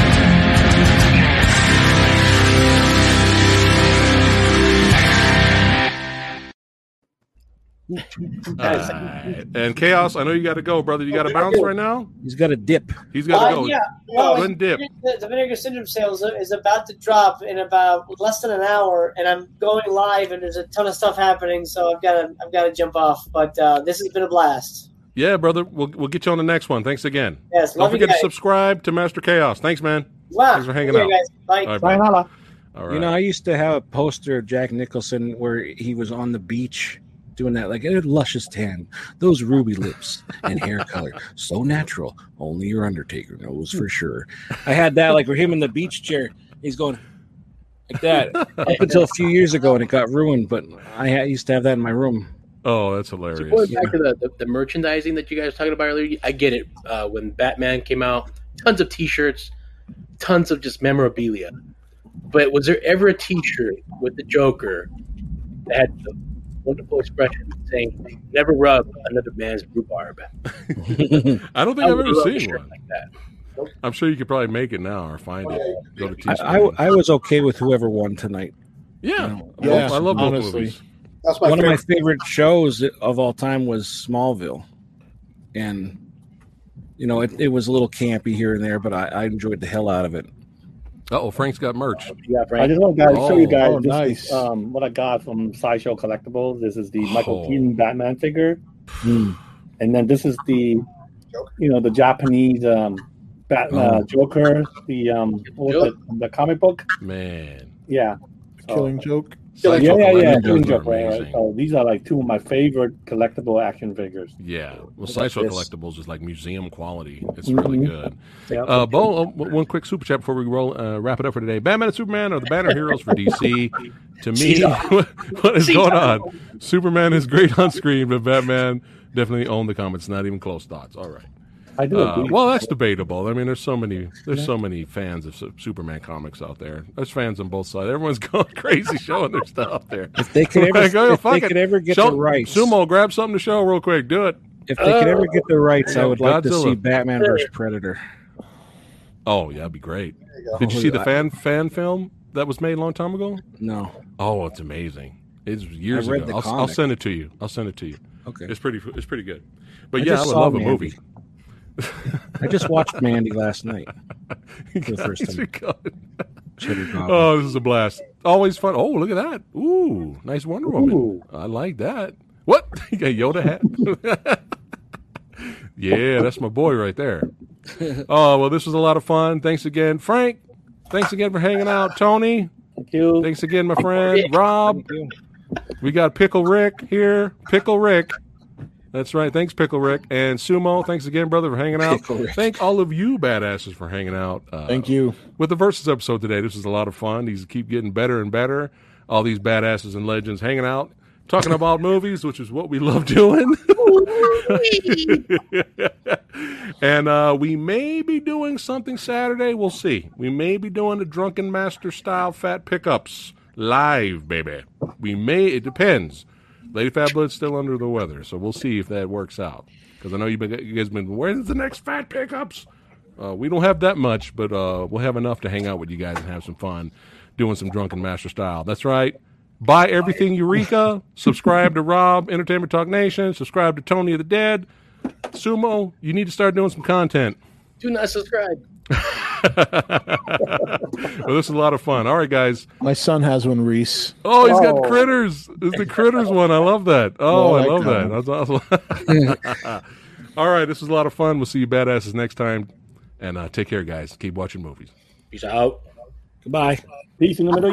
Alright. And chaos, I know you got to go, brother. You got to bounce right now. He's got a dip. He's got to Uh, go. yeah, well, Go dip. The, the Vinegar Syndrome sales is about to drop in about less than an hour, and I'm going live, and there's a ton of stuff happening, so I've got to I've got to jump off. But uh, this has been a blast. Yeah, brother. We'll we'll get you on the next one. Thanks again. Yes, Don't forget to subscribe to Master Chaos. Thanks, man. Wow. Thanks for hanging See out. guys. Bye. All right, brother. Sayonara. All right. You know, I used to have a poster of Jack Nicholson where he was on the beach doing that, like a luscious tan, those ruby lips and hair color, so natural. Only your Undertaker knows for sure. I had that, like, with him in the beach chair. He's going like that up until a few years ago, and it got ruined. But I used to have that in my room. oh, that's So hilarious. going back to the, the, the merchandising that you guys were talking about earlier, I get it. Uh, when Batman came out, tons of T-shirts, tons of just memorabilia. But was there ever a T-shirt with the Joker that had the wonderful expression saying, "Never rub another man's rhubarb"? I don't think I I've ever seen one. like that. I'm sure you could probably make it now or find it. Go to I, I, I was okay with whoever won tonight. yeah, Yeah, I love both honestly. movies. That's my One of my favorite. favorite shows of all time was Smallville, and you know it, it was a little campy here and there, but I, I enjoyed the hell out of it. Oh, Frank's got merch. Yeah, Frank. I just want to guys, show you Oh, guys oh, this nice. is, um, what I got from Sideshow Collectibles. This is the Michael Oh. Keaton Batman figure, Hmm. and then this is the, you know, the Japanese um, Bat, uh, Oh. Joker, the um, what was it, the comic book. Man. Yeah. So- Killing joke. Yeah, yeah, yeah, collectibles Killing are Joke, right, right. amazing. So these are like two of my favorite collectible action figures. Yeah, well, Sideshow. Collectibles is like museum quality. It's really Mhm. good. Yeah. Uh, Bo, uh, one quick super chat before we roll, uh, wrap it up for today. Batman and Superman are the banner heroes for DC. To me, what is going on? Superman is great on screen, but Batman definitely owned the comics. Not even close thoughts. All right. I do Uh, well, that's debatable. I mean, there's so many, there's so many fans of Superman comics out there. There's fans on both sides. Everyone's going crazy showing their stuff there. If they could ever, Like, oh, if they it. could ever get Show- the rights, Sumo, grab something to show real quick. Do it. if they could ever get the rights, I would like to see Batman versus Predator. Oh, yeah, that'd be great. go. Did you see the fan fan film that was made a long time ago? No, Oh, it's amazing. It's years I read ago. the I'll, I'll send it to you. I'll send it to you. okay. It's pretty. It's pretty good. But I yeah, I would saw love a Mandy. movie. I just watched Mandy last night. the first time. are good. Cheddar Goblin. Oh, this is a blast. Always fun. Oh, look at that. Ooh, nice Wonder Woman. Ooh. I like that. What? You got Yoda hat? yeah, that's my boy right there. Oh, well, this was a lot of fun. Thanks again, Frank. Thanks again for hanging out, Tony. Thank you. Thanks again, my friend Rob. We got Pickle Rick here. Pickle Rick. That's right. Thanks, Pickle Rick. And Sumo, thanks again, brother, for hanging out. Thank all of you badasses for hanging out. Uh, Thank you. with the Versus episode today. This was a lot of fun. These keep getting better and better. All these badasses and legends hanging out, talking about movies, which is what we love doing. and uh, we may be doing something Saturday. We'll see. We may be doing the Drunken Master style fat pickups live, baby. We may. It depends. Lady Fat Blood's still under the weather, so we'll see if that works out. Because I know you've been, you guys been. Where's the next fat pickups? Uh, we don't have that much, but uh, we'll have enough to hang out with you guys and have some fun doing some drunken master style. That's right. Buy everything Eureka. subscribe to Rob Entertainment Talk Nation. Subscribe to Tony of the Dead. Sumo, you need to start doing some content. Do not subscribe. well, this is a lot of fun. All right, guys. My son has one, Reese. Oh, he's got Oh. critters. It's the critters one. I love that. Oh, Yeah, I I love that that. That's awesome. All right, this was a lot of fun. We'll see you badasses next time. And uh, take care, guys. Keep watching movies. Peace out. Goodbye. Peace in the middle.